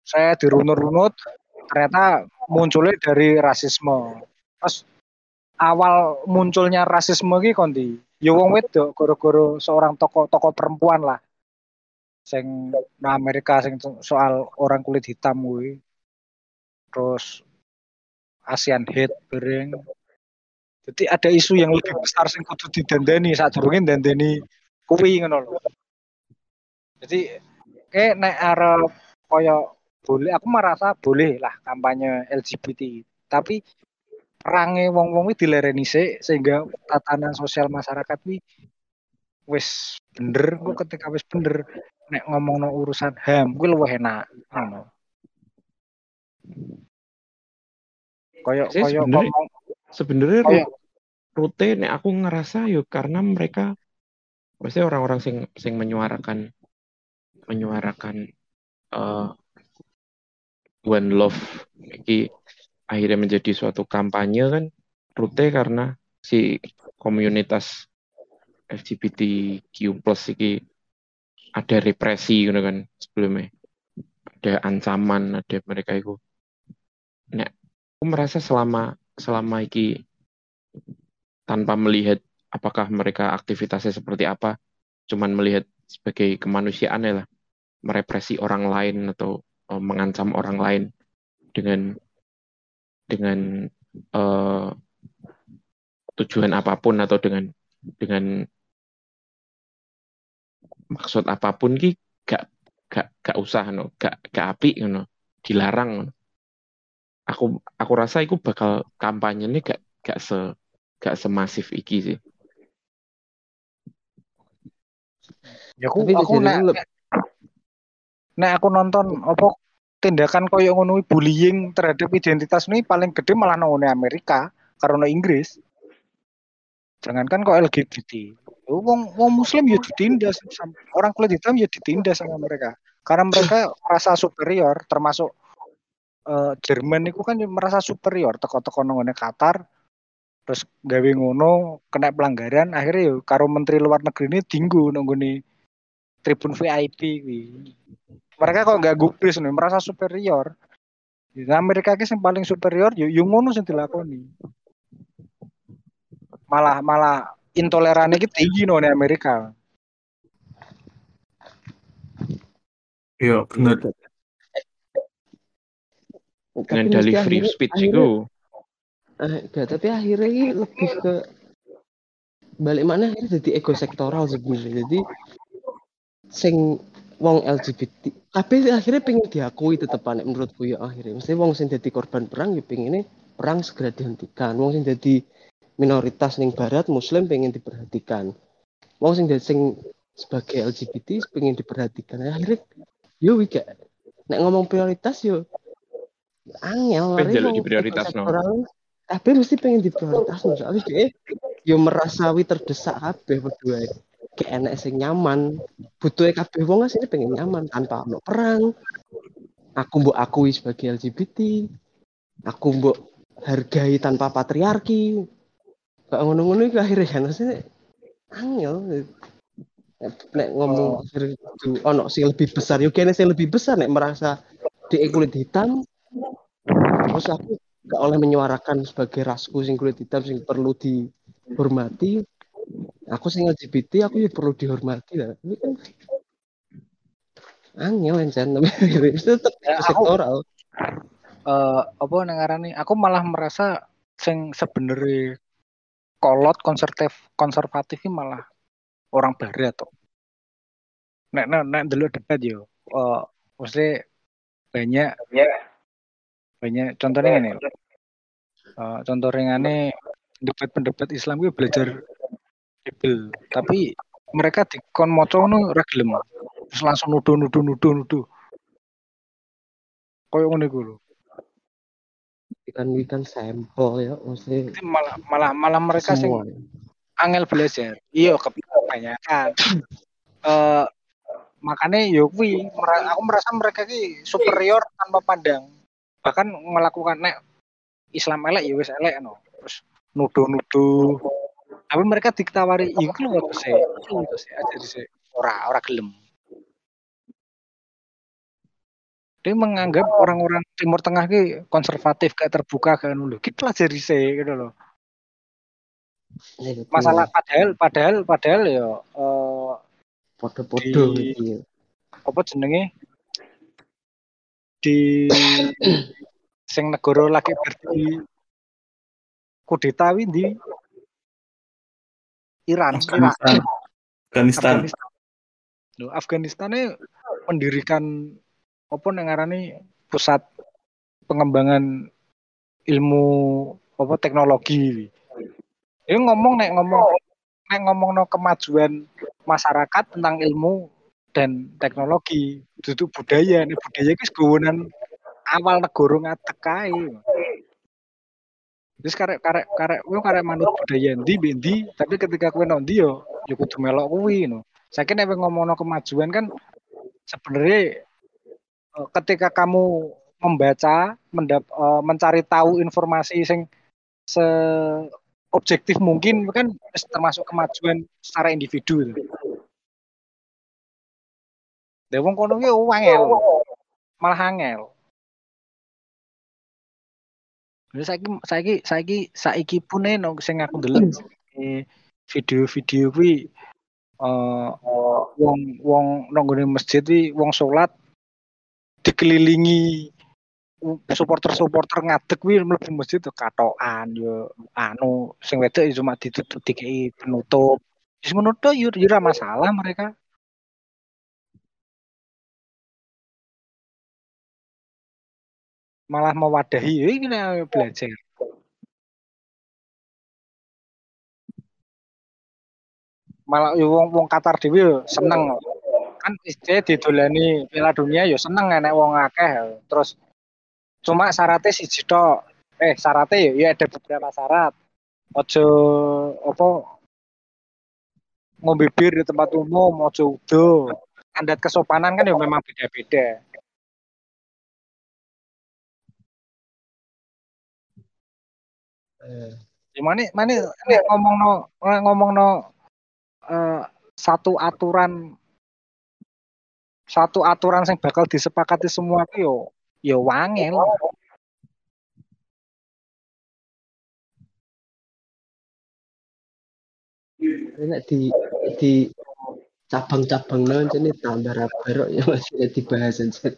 S4: saya dirunut-runut ternyata munculnya dari rasisme. Terus awal munculnya rasisme iki kondi ya wong wedok goro-goro seorang tokoh tokoh perempuan lah. Sing nah Amerika sing soal orang kulit hitam kuwi. Terus ASEAN hate bareng jadi ada isu yang lebih besar sing kudu didandani saat durungin dandani kuwi ngono lho. Jadi kayak nek arep koyo boleh aku merasa boleh lah kampanye LGBT tapi perange wong-wong kuwi dilereni sik sehingga tatanan sosial masyarakat kuwi wis bener. Kok ketika wis bener nek ngomongno urusan HAM kuwi luwih enak ngono. Koyo koyo
S5: sebenarnya-
S4: ngomong
S5: Sebenarnya
S4: Kayak-
S5: ru- rute nek aku ngerasa yuk karena mereka maksudnya orang-orang sing sing menyuarakan menyuarakan eh, one love iki akhirnya menjadi suatu kampanye kan rute karena si komunitas LGBTQ plus iki ada represi gitu kan sebelumnya. Ada ancaman ada mereka itu. Nek aku merasa selama selama iki tanpa melihat apakah mereka aktivitasnya seperti apa cuman melihat sebagai kemanusiaan ya lah merepresi orang lain atau uh, mengancam orang lain dengan dengan uh, tujuan apa pun atau dengan dengan maksud apa pun ki gak gak gak usah no gak gak api no dilarang no. aku aku rasa aku bakal kampanye ini gak gak se gak semasif iki sih.
S4: Ya aku
S1: Tapi
S4: aku nek- nek aku nonton apa tindakan koyo ngono kuwi, bullying terhadap identitas ini paling gede malah nang Amerika karena Inggris. Jangankan kok LGBT. Wong wong muslim ya ditindas orang kulit hitam ya ditindas sama mereka. Karena mereka merasa superior termasuk eh, Jerman itu kan merasa superior teko-teko nang Qatar terus gawe ngono kena pelanggaran akhirnya ya karo menteri luar negeri ini dinggo nang tribun VIP kuwi. Mereka kok nggak gubris nih, merasa superior. Di Amerika ki yang paling superior, yo yo ngono sing dilakoni. Malah malah intolerannya ki tinggi no nih Amerika.
S3: Iya.
S1: Tapi
S5: dengan dalih free speech itu
S1: Eh, enggak, tapi akhirnya ini lebih ke balik mana akhirnya jadi ego sektoral sebenarnya. Jadi sing wong LGBT tapi akhirnya pengen diakui tetep aneh menurutku ya akhirnya. Mesti wong sing jadi korban perang ya pengen perang segera dihentikan. Wong sing jadi minoritas ning barat muslim pengen diperhatikan. Wong sing jadi sing sebagai LGBT pengen diperhatikan. Akhirnya yo wika nek ngomong prioritas yo angel
S5: Pengen prioritas, no.
S1: sektoral, tapi mesti pengen diprioritas no. Soalnya dia yo merasa wi terdesak kabeh berdua kayak enak sing nyaman butuh kabeh wong asline pengen nyaman tanpa ono perang. Aku mbok akui sebagai LGBT aku mbok hargai tanpa patriarki. Gak ngono-ngono iku akhirnya kan angel. Nek ngomong itu ono sing lebih besar. Yo kene sing lebih besar nek merasa di kulit hitam. Terus aku gak oleh menyuarakan sebagai rasku sing kulit hitam sing perlu dihormati aku sing LGBT aku ya perlu dihormati lah ini kan angel encen tapi itu tetap
S4: Ya, aku-
S1: sektoral
S4: Eh apa nang ngarani? Aku malah merasa sing sebenarnya kolot konservatif konservatif ini malah orang barat tuh. Nek nek nek dulu debat yo. Eh mesti banyak banyak contohnya ini. Eh contoh ringane debat pendebat Islam gue belajar Bible, tapi mereka dikon moco ngono ora gelem. Terus langsung nuduh nuduh nuduh nuduh. Koyo ngono iku lho.
S1: kan kan sampel ya maksudnya
S4: Jadi malah malah malah mereka sing
S1: semua
S4: angel belajar. Iya kebanyakan. Eh makanya yo kuwi aku merasa mereka ki superior tanpa pandang. Bahkan melakukan nek Islam elek ya wis elek no. Terus nuduh-nuduh. Tapi mereka ditawari iku lho apa sih? Iku lho sih aja sih. Ora ora gelem. Dia menganggap orang-orang Timur Tengah ki konservatif kayak terbuka kayak dulu. Kita pelajari sih gitu loh.
S1: Ya, gitu.
S4: Masalah padahal padahal padahal ya eh,
S1: podo-podo
S4: di-
S1: gitu ya
S4: apa jenenge di sing negara lagi berarti kudeta di Iran, Iran
S3: Afghanistan. Afghanistan.
S4: Afghanistan. Loh, Afghanistan ini mendirikan apa nang ngarani pusat pengembangan ilmu apa teknologi. Ini ngomong nek ngomong nek ngomong no kemajuan masyarakat tentang ilmu dan teknologi, duduk budaya. Nek budaya itu awal negara ngatek kae. Terus karek karek karek kowe karek manut budaya ndi mbek ndi, tapi ketika kowe nang ndi yo ya kudu melok kuwi no. Saiki nek ngomongno kemajuan kan sebenarnya eh, ketika kamu membaca, mendap, eh, mencari tahu informasi sing se objektif mungkin kan termasuk kemajuan secara individu. itu. Lah wong kono ki angel. Malah angel. Saiki saiki saiki saiki pun no sing aku delok eh, video-video kuwi eh wong wong nang masjid iki wong salat dikelilingi supporter-supporter ngadeg kuwi mlebu masjid katokan yo anu sing wedok cuma ditutup dikei penutup. Wis ngono yo yo ora masalah mereka. Malah mewadahi ya ini belajar. Malah yo wong wong Qatar dhewe seneng. Kan istilahnya didolani Piala Dunia yo seneng enek wong akeh. Terus cuma syaratnya siji tok. Eh syaratnya ya, ya ada beberapa syarat. Ojo apa ngombe bir di tempat umum, ojo udo. Standar kesopanan kan ya memang beda-beda.
S1: Eh,
S4: Gimana mana nek ngomong no ngomong no eh, satu aturan satu aturan yang bakal disepakati semua itu yo yo wangel.
S1: nek di di cabang-cabang no jadi tambah barok ya masih dibahas aja.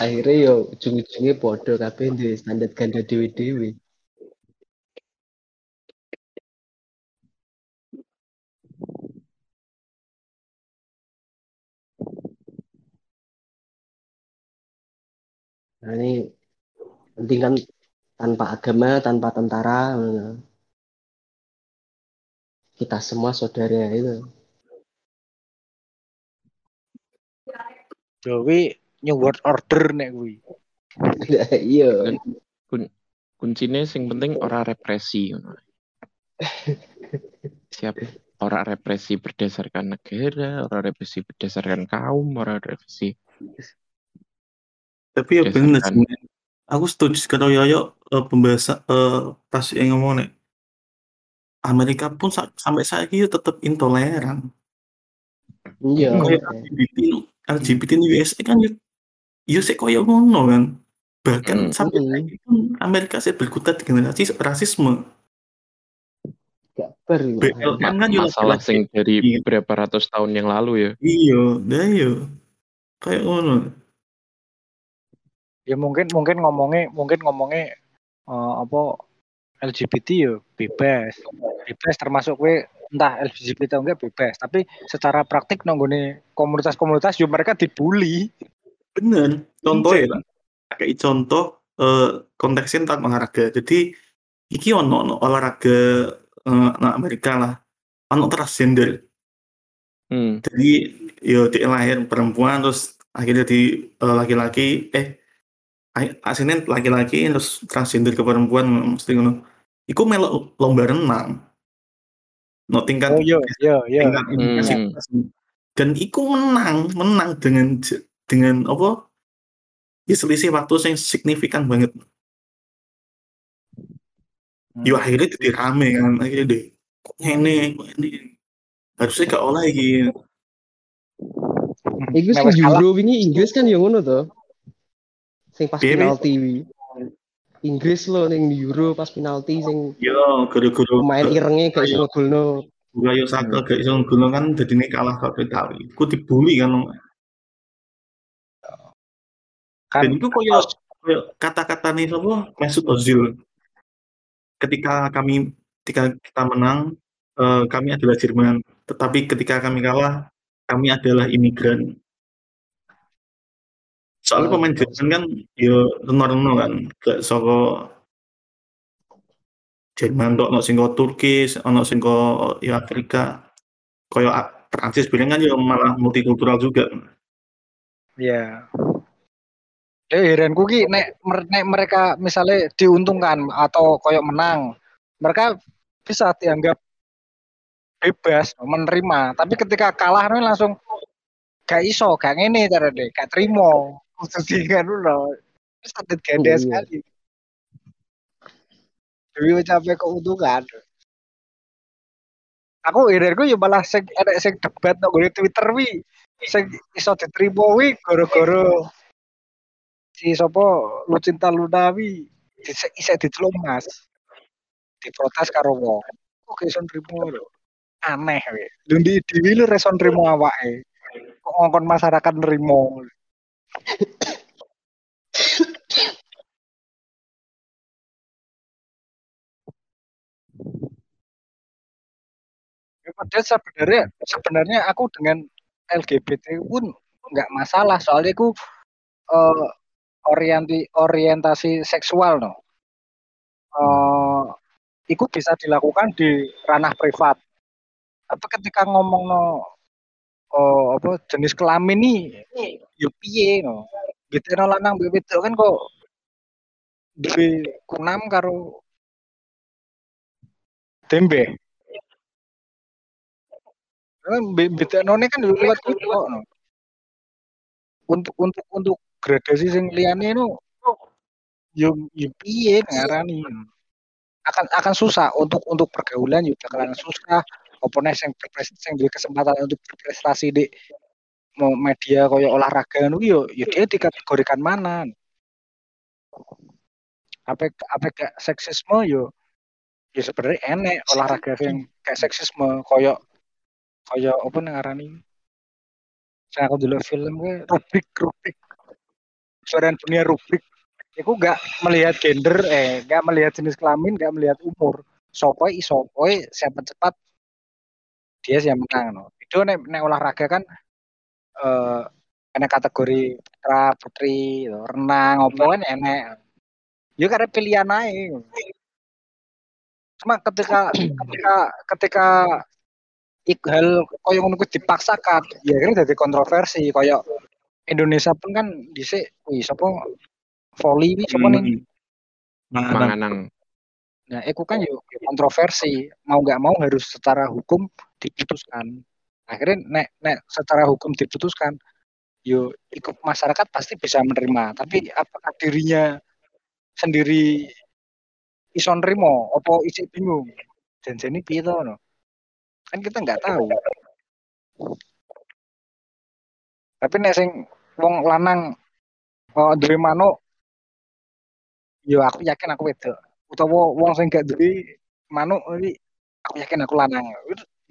S1: Akhirnya yo ujung-ujungnya bodoh kabeh di standar ganda dewi-dewi. Nah ini penting kan tanpa agama, tanpa tentara, ngono. kita semua saudara itu.
S4: Jowi New World Order nek kuwi.
S1: Iya.
S5: kuncinya sing penting ora represi ngono. siap ora represi berdasarkan negara ora represi berdasarkan kaum ora represi
S3: Tapi ya bener
S5: Berdasarkan-
S3: sih. Aku setuju karo Yoyo eh, pembahasan eh, pas yang ngomong nek Amerika pun sa- sampai saat ini tetap intoleran.
S1: Iya.
S3: Kayak LGBT, LGBT di USA kan ya, ya sih kayak ngono kan. Bahkan
S5: Mm.
S3: sampai
S1: Mm.
S3: saat ini pun Amerika saya berkutat dengan rasis, rasisme.
S1: Gak.
S3: BLM
S5: Ma-
S3: kan juga
S5: masalah sing dari
S3: Iya.
S5: berapa ratus tahun yang lalu ya
S3: Iya, dah iya. Kayak ngono.
S4: Ya mungkin mungkin ngomongnya mungkin ngomongnya eh, apa LGBT ya bebas. Bebas termasuk gue entah LGBT atau enggak bebas, tapi secara praktik nanggone komunitas-komunitas yo mereka dibully.
S3: Bener. Contoh ya, kayak contoh eh, konteksnya tentang olahraga. Jadi iki ono ono olahraga eh, anak Amerika lah. Ono transgender.
S5: hmm.
S3: Jadi yo dia lahir perempuan terus akhirnya di eh, laki-laki eh ai- aslinya laki-laki terus transgender ke perempuan mesti ngono. Iku melok lomba renang. No tingkat
S4: Oh iya iya iya.
S3: tingkat intensitas. dan iku menang menang dengan dengan apa ya selisih waktu yang signifikan banget
S4: Hmm.
S3: yo akhirnya jadi rame kan akhirnya deh kok ini kok ini harusnya gak oleh gitu
S1: Iku
S4: Nek
S1: sing
S4: wis kalah,
S1: Euro wingi Inggris kan yang ngono to. Sing pas
S3: Piye, Wi?
S1: penalti. Inggris lo ning Euro pas penalti sing
S3: yo gara-gara
S1: pemain irenge gak iso ngegolno.
S3: Bukayo Saka gak iso nggono kan jadi ini kalah kok Italia ku dibully kan
S4: kan
S3: itu koyo kata-kata nih apa Mesut Ozil. Ketika kami ketika kita menang eh, kami adalah Jerman. Tetapi ketika kami kalah kami adalah imigran soalnya
S1: Oh,
S3: pemain Jerman kan yo reno-reno kan gak saka Jerman tok ono sing Turki ono sing ya Afrika koyo Prancis bilang kan yo malah multikultural juga
S4: ya. Eh heranku ki nek, nek mereka misalnya diuntungkan atau koyok menang, mereka bisa dianggap bebas menerima. Tapi ketika kalah nih langsung gak iso, gak ngene cara deh, gak terima. Khusus kan dulu. Sangat ganda
S1: Iya.
S4: sekali. Dewi capek keuntungan. Aku heranku ya malah sing enek sing debat nang nggone Twitter wi. Sing iso diterima wi gara-gara si sapa Lucinta Luna wi isek isek diceluk Mas. Diprotes karo wong. Kok iso nrimo lho. aneh we. Lu di dhewe lu reson nrimo awake. Kok ngongkon masyarakat nrimo. Ya, padahal sebenarnya sebenarnya aku dengan LGBT pun nggak masalah soalnya aku eh, orienti orientasi seksual no. Eh, itu bisa dilakukan di ranah privat. Tapi ketika ngomong no oh, apa jenis kelamin nih yo piye no. No lanang mbek wedok kan kok duwe kunam karo tembe. Beda none kan lewat itu kok no. Untuk untuk untuk gradasi sing liyane no yo yo ngarani akan akan susah untuk untuk pergaulan juga bakalan susah nih yang yang duwe kesempatan untuk berprestasi di media koyo olahraga nu yo yo dia dikategorikan mana? Apa apa kayak seksisme yo? Ya sebenarnya enek olahraga yang kayak seksisme koyo koyo apa ngarani? Saya aku dulu film gue rubrik rubrik suara dunia rubrik aku gak melihat gender eh gak melihat jenis kelamin gak melihat umur. Sopoi isopoi siapa cepat dia sih yang menang no. itu nek, nek olahraga kan eh enek kategori putra putri gitu. renang opo kan enek ya karena pilihan aja cuma ketika ketika ketika hal koyo ngono dipaksakan ya kan jadi kontroversi koyo Indonesia pun kan dhisik wih sapa volley iki sapa nih
S5: Manganang.
S4: Nah, itu kan yuk kontroversi. Mau nggak mau harus secara hukum diputuskan. Akhirnya nek nek secara hukum diputuskan, yo ikut masyarakat pasti bisa menerima. Tapi apakah dirinya sendiri iso nerimo, opo isi bingung? Dan ini piye to, no? Kan kita nggak tahu. Tapi nek sing wong lanang oh, duwe manuk yo aku yakin aku wedok utawa wong sing gak duwe manuk iki aku yakin aku lanang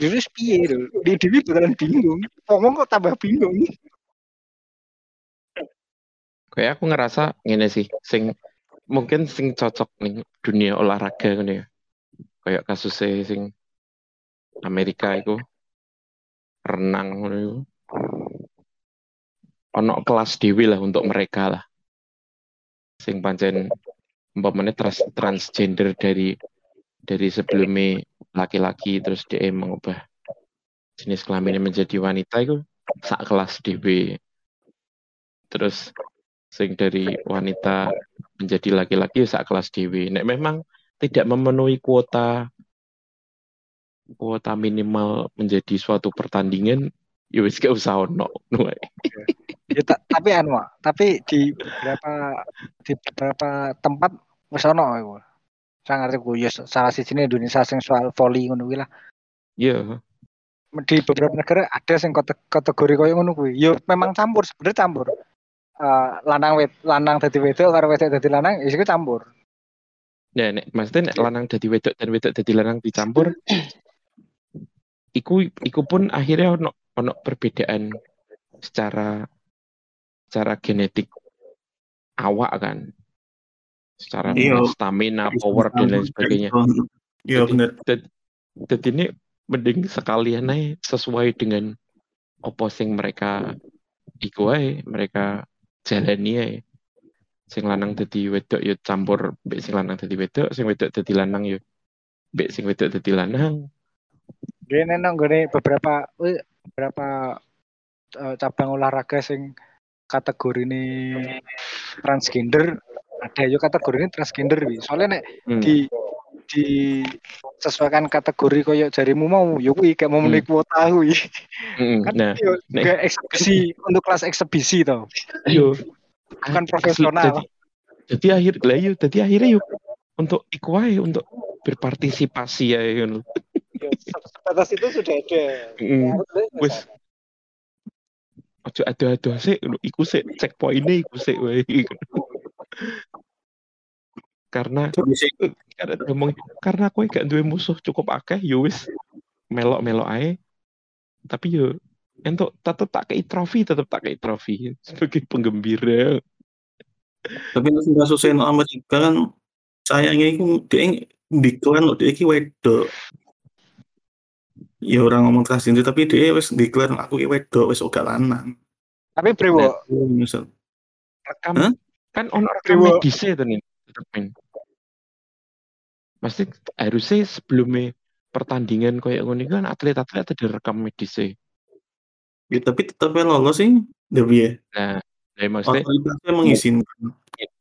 S4: jadi piye lho di dhewe bakalan bingung ngomong kok tambah bingung
S5: Kayak aku ngerasa ngene sih, sing mungkin sing cocok nih dunia olahraga kan ya. Kayak kasusnya sing Amerika itu renang iku. Ono kelas dewi lah untuk mereka lah. Sing pancen umpamanya trans transgender dari dari sebelumnya laki-laki terus dia mengubah jenis kelaminnya menjadi wanita itu sak kelas DB terus sing dari wanita menjadi laki-laki ya sak kelas DW nek memang tidak memenuhi kuota kuota minimal menjadi suatu pertandingan ya wis gak usah ono
S4: ya, ta tapi anu tapi di beberapa di beberapa tempat wis ono iku saya ngerti gue ya salah siji Indonesia sing soal volley ngono kuwi lah.
S5: Iya.
S4: Di beberapa negara ada yang kategori koyo ngono kuwi. Yo memang campur sebenarnya campur. Uh, lanang wet lanang dadi wedok karo wedok dadi lanang ya iku campur.
S5: Ya nek maksudnya nek lanang dadi wedok dan wedok dadi lanang dicampur iku iku pun akhirnya ono ono perbedaan secara secara genetik awak kan secara
S3: Iya.
S5: stamina power dan lain sebagainya
S3: Iya benar.
S5: jadi ini mending sekalian aja sesuai dengan opo sing mereka iku ae, mereka jalani ae. sing lanang dadi wedok yo campur mbek sing lanang dadi wedok sing wedok dadi lanang yo mbek sing wedok dadi lanang
S4: Gini nang gini beberapa beberapa eh, cabang olahraga sing kategori ini transgender ada yo kategori ini transgender wi. Soalnya nek
S5: Hmm.
S4: di di sesuaikan kategori koyo jarimu mau yo kuwi gak memenuhi
S5: Hmm.
S4: kuota kuwi.
S5: Mm,
S4: Kan
S5: nah
S4: yo gak eksebisi untuk kelas eksebisi to.
S5: yo
S4: Bukan profesional.
S5: jadi, jadi akhir lah yo jadi akhirnya yuk untuk iku ae, untuk berpartisipasi ya.
S4: Yo, Sebatas itu sudah ada.
S5: Mm,
S4: Ya,
S5: wis ojo ado-ado sih iku sih checkpointnya iku sih wae karena karena ngomong karena kowe gak duwe musuh cukup akeh ya wis melok-melok ae. Tapi yo entuk tetep tak kei trofi, tetep tak kei trofi sebagai penggembira.
S3: Tapi masih kasus Seno Amerika kan sayangnya itu dia loh dia iki wedok. Ya orang ngomong transgender tapi dia wes deklar aku iki wedok wes gak lanang.
S4: Tapi Brewo,
S3: Misal.
S5: Rekam
S3: Hah?
S5: kan ono rekam medisnya tuh nih. Pasti harusnya sebelumnya pertandingan kayak ngono iku kan atlet-atlet ada rekam medisnya.
S3: Ya, tapi tetap lolos sih. Tapi ya.
S5: Nah, nah maksudnya
S3: Otoritasnya mengizinkan.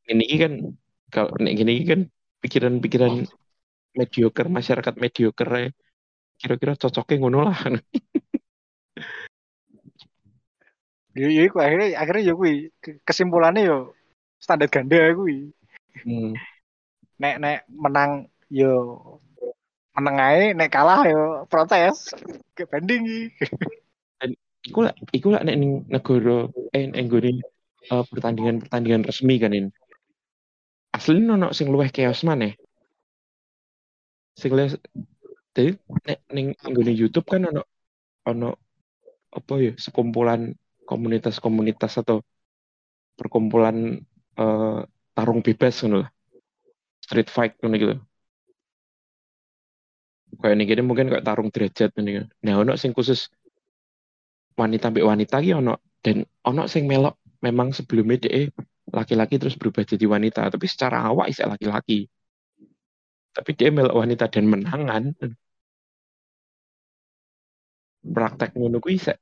S5: ini kan kalau nek gini iki kan pikiran-pikiran mediocre masyarakat mediocre kira-kira cocoknya ngono lah
S4: ya ya iku akhirnya akhirnya ya kuwi Ke- kesimpulannya yo standar ganda kuwi.
S5: hmm.
S4: Nek nek menang yo meneng ae, nek kalah yo protes. Ke banding
S5: iku lah iku lah nek ning negara eh ning nggone eh, pertandingan-pertandingan resmi kan ini asli ono sing luwih chaos maneh. Sing luwih jadi nek ning nggone YouTube kan ono ono apa ya sekumpulan komunitas-komunitas atau perkumpulan eh, tarung bebas ngono lah. Street fight ngono gitu kayak ini gini mungkin kayak tarung derajat ini kan nah ono sing khusus wanita mbek wanita ki ono dan ono sing melok memang sebelumnya dia laki-laki terus berubah jadi wanita tapi secara awak isek laki-laki. Tapi dia melok wanita dan menangan. Praktek ngono kuwi isek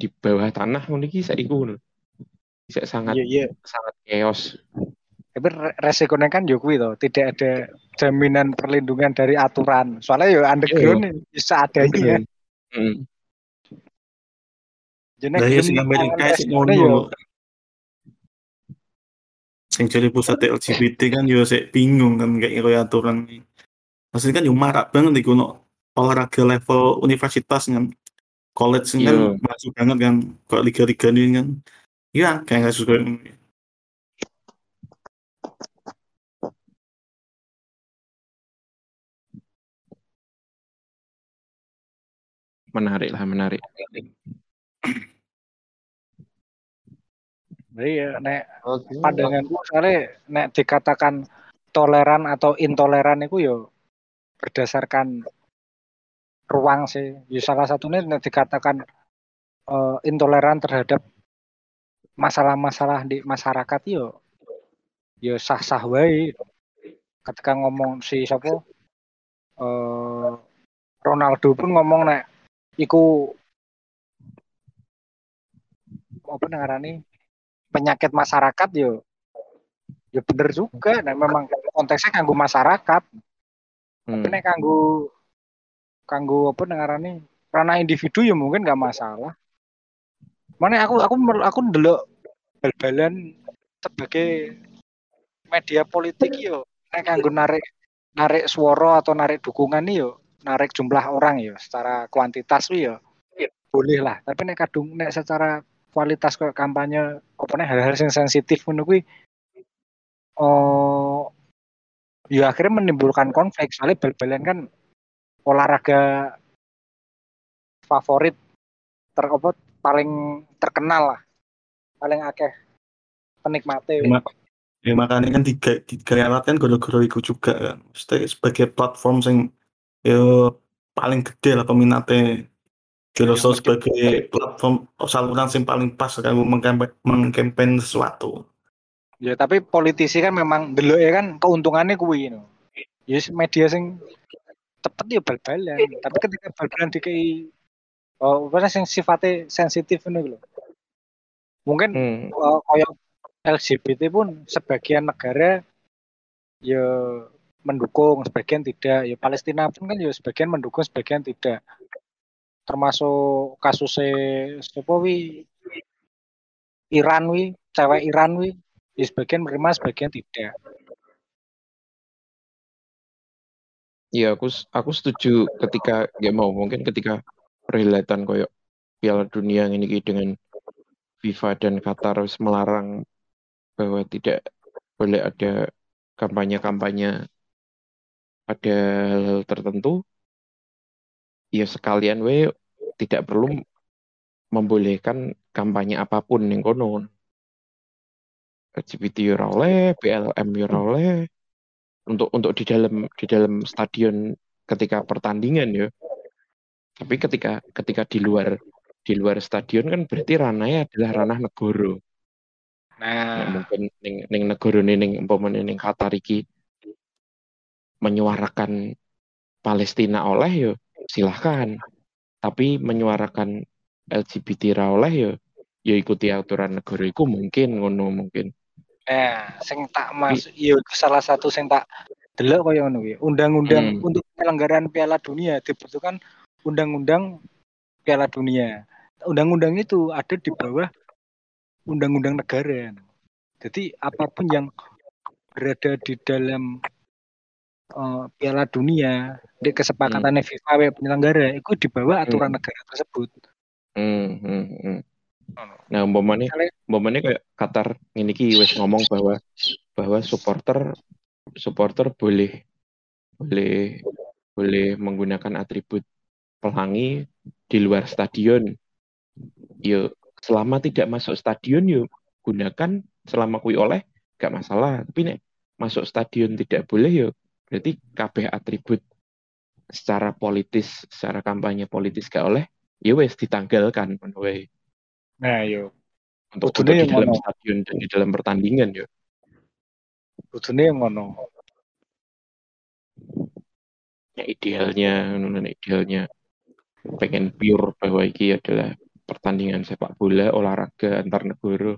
S5: di bawah tanah ngono iki isek iku ngono. Isek sangat
S4: Iya iya.
S5: sangat chaos
S4: Tapi re- resikonya kan yo kuwi to, tidak ada jaminan perlindungan dari aturan. Soalnya yo underground nih, bisa adanya.
S5: Hmm.
S4: Jadi
S3: Lah ya sing Amerika sing
S4: resikonya
S3: ngono.
S4: yo
S3: Sing jadi pusat LGBT kan yo sik bingung kan kayak kaya aturan iki. Maksudnya kan yo marak banget iku no olahraga level universitas kan. College ini kan
S5: Iya.
S3: masuk banget kan kok liga-liga ini kan. Iya, kayak kasus kayak
S5: menarik lah menarik
S4: Iya, nek
S1: Oke.
S4: pandanganku soalnya nek dikatakan toleran atau intoleran itu yo berdasarkan ruang sih. Ya salah satunya nek dikatakan eh, intoleran terhadap masalah-masalah di masyarakat yo yo sah-sah wae. Ketika ngomong si siapa eh, Ronaldo pun ngomong nek iku apa ngarani penyakit masyarakat yo ya bener juga. Nah memang konteksnya kanggo masyarakat. Tapi
S5: hmm.
S4: nek kanggo kanggo apa ngarani ranah individu ya mungkin nggak masalah. Mana aku aku aku ndelok bal-balan sebagai media politik yo. Nek kanggo narik narik suara atau narik dukungan nih yo narik jumlah orang yo secara kuantitas wi yo boleh lah tapi nek kadung nek secara kualitas kayak kampanye apa nih hal-hal yang sensitif ngono kuwi oh ya akhirnya menimbulkan konflik. Soalnya bal-balan kan olahraga favorit ter apa paling terkenal lah. Paling akeh penikmatnya
S3: Ya, ya makanya kan tiga tiga alat kan gara-gara iku juga kan. Maksudnya sebagai platform sing yo paling gede lah peminatnya. Jelas
S5: Yang
S3: sebagai platform saluran sing paling pas kan mengkampen sesuatu.
S4: Ya tapi politisi kan memang dulu ya kan keuntungannya kuwi no. Ya yes, media sing cepet ya bal-balan. Tapi ketika bal-balan dikei oh apa sing sifatnya sensitif ngono lho. Mungkin
S5: Hmm.
S4: eh, kayak LGBT pun sebagian negara ya mendukung, sebagian tidak. Ya Palestina pun kan ya sebagian mendukung, sebagian tidak. Termasuk kasusnya siapa wi Iran wi, cewek Iran wi, ya sebagian menerima, sebagian tidak.
S5: Iya, aku aku setuju ketika ya mau mungkin ketika perhelatan koyo Piala Dunia ini dengan FIFA dan Qatar wis melarang bahwa tidak boleh ada kampanye-kampanye pada hal tertentu. ya sekalian we tidak perlu membolehkan kampanye apa pun yang kono. LGBT ora oleh, BLM ora oleh. Untuk untuk di dalam di dalam stadion ketika pertandingan ya. Tapi ketika ketika di luar di luar stadion kan berarti ranahnya adalah ranah negara. Nah,
S4: Nah,
S5: mungkin ning ning negara ning umpamane ning Qatar iki menyuarakan Palestina oleh yo silahkan. Tapi menyuarakan LGBT ra oleh yo ya ikuti aturan negara iku mungkin ngono mungkin.
S4: nah, sing tak mas, iya itu salah satu sing tak delok kaya ngono. Undang-undang
S5: Hmm.
S4: untuk penyelenggaraan Piala Dunia dibutuhkan undang-undang Piala Dunia. Undang-undang itu ada di bawah undang-undang negara. Jadi apa pun yang berada di dalam eh, Piala Dunia di kesepakatannya FIFA we penyelenggara itu di bawah aturan
S5: Hmm.
S4: negara tersebut.
S5: Hmm, hmm, hmm. Nah, umpamane
S4: Misalnya,
S5: umpamane kayak Qatar ini ki wis ngomong bahwa bahwa supporter supporter boleh boleh boleh menggunakan atribut pelangi di luar stadion. Yo selama tidak masuk stadion yo gunakan selama kui oleh gak masalah. Tapi nek masuk stadion tidak boleh yo berarti kabeh atribut secara politis, secara kampanye politis gak oleh, ya wes ditanggalkan wae.
S4: nah yo,
S5: untuk, untuk di dalam
S4: ngono.
S5: stadion dan di dalam pertandingan yo.
S4: kudune yang ngono.
S5: Ya idealnya, idealnya pengen pure bahwa ini adalah pertandingan sepak bola olahraga antar negara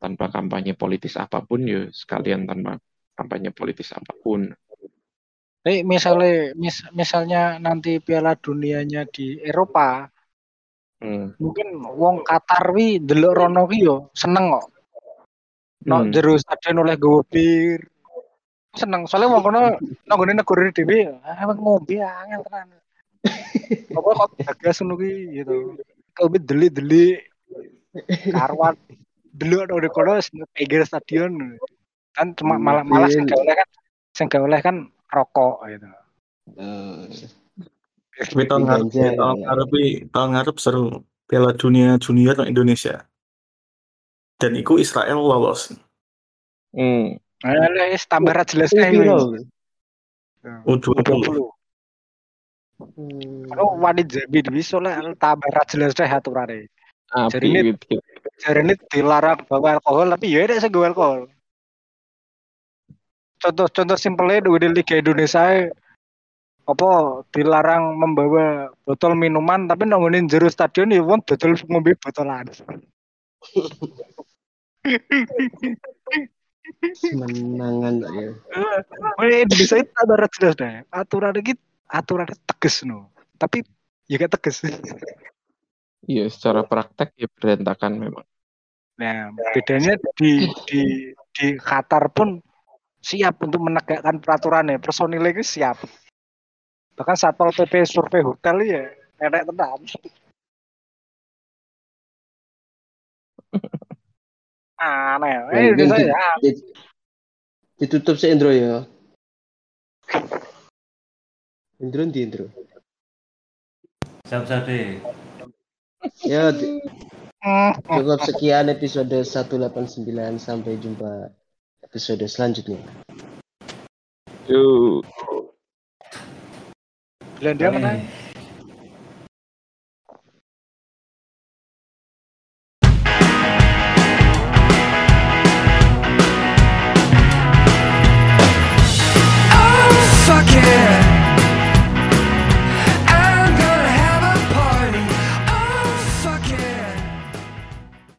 S5: tanpa kampanye politis apa pun ya sekalian tanpa kampanye politis apa pun.
S4: Tapi misalnya mis- misalnya nanti Piala Dunianya di Eropa,
S5: Hmm.
S4: mungkin wong Qatar wi delok rono ki yo seneng kok. No
S5: Hmm.
S4: jero stadion oleh gowo bir. Seneng soalnya wong kono nang gone negara dhewe ah ngombe angel tenan. Apa kok gagas ngono ki gitu. Kalau deli-deli karuan delok nang kono pinggir stadion. Kan cuma malah malah sing oleh kan sing oleh kan rokok gitu.
S1: Eh,
S3: Tapi tahun ngarep,
S1: Ganja,
S3: tahun
S1: ya.
S3: ngarep, tahun ngarep seru Piala Dunia Junior nang Indonesia. Dan iku Israel lolos.
S5: Hmm.
S4: Alah tambah ra jelas
S1: Itu
S4: kae.
S1: viral.
S3: U20.
S1: Hmm.
S4: Kalau wanit Jambi bisa lah tambah jelas deh aturane.
S5: Api
S4: Jadi ini- dilarang bawa alkohol tapi ya ada sing gawe alkohol. Contoh contoh simpelnya di Liga Indonesia ae, apa dilarang membawa botol minuman tapi nongolin jero stadion ya wong dodol ngombe botolan.
S1: Menangan tak ya.
S4: Wah, Indonesia itu ra jelas deh. Aturan iki aturan tegas no. Tapi ya gak tegas.
S5: Iya, secara praktek ya berantakan memang.
S4: Nah, bedanya di di di Qatar pun siap untuk menegakkan peraturannya. Personilnya itu siap. Bahkan satpol pp survei hotel ya enak tenan. Aneh. Eh, Indonesia
S1: di-
S4: ya.
S1: di- ditutup si Indro ya. Indro di Indro.
S2: Siap-siap deh.
S1: Ya cukup sekian episode 189 sampai jumpa episode selanjutnya.
S5: Yuk.
S4: Belanda mana?
S2: Eh,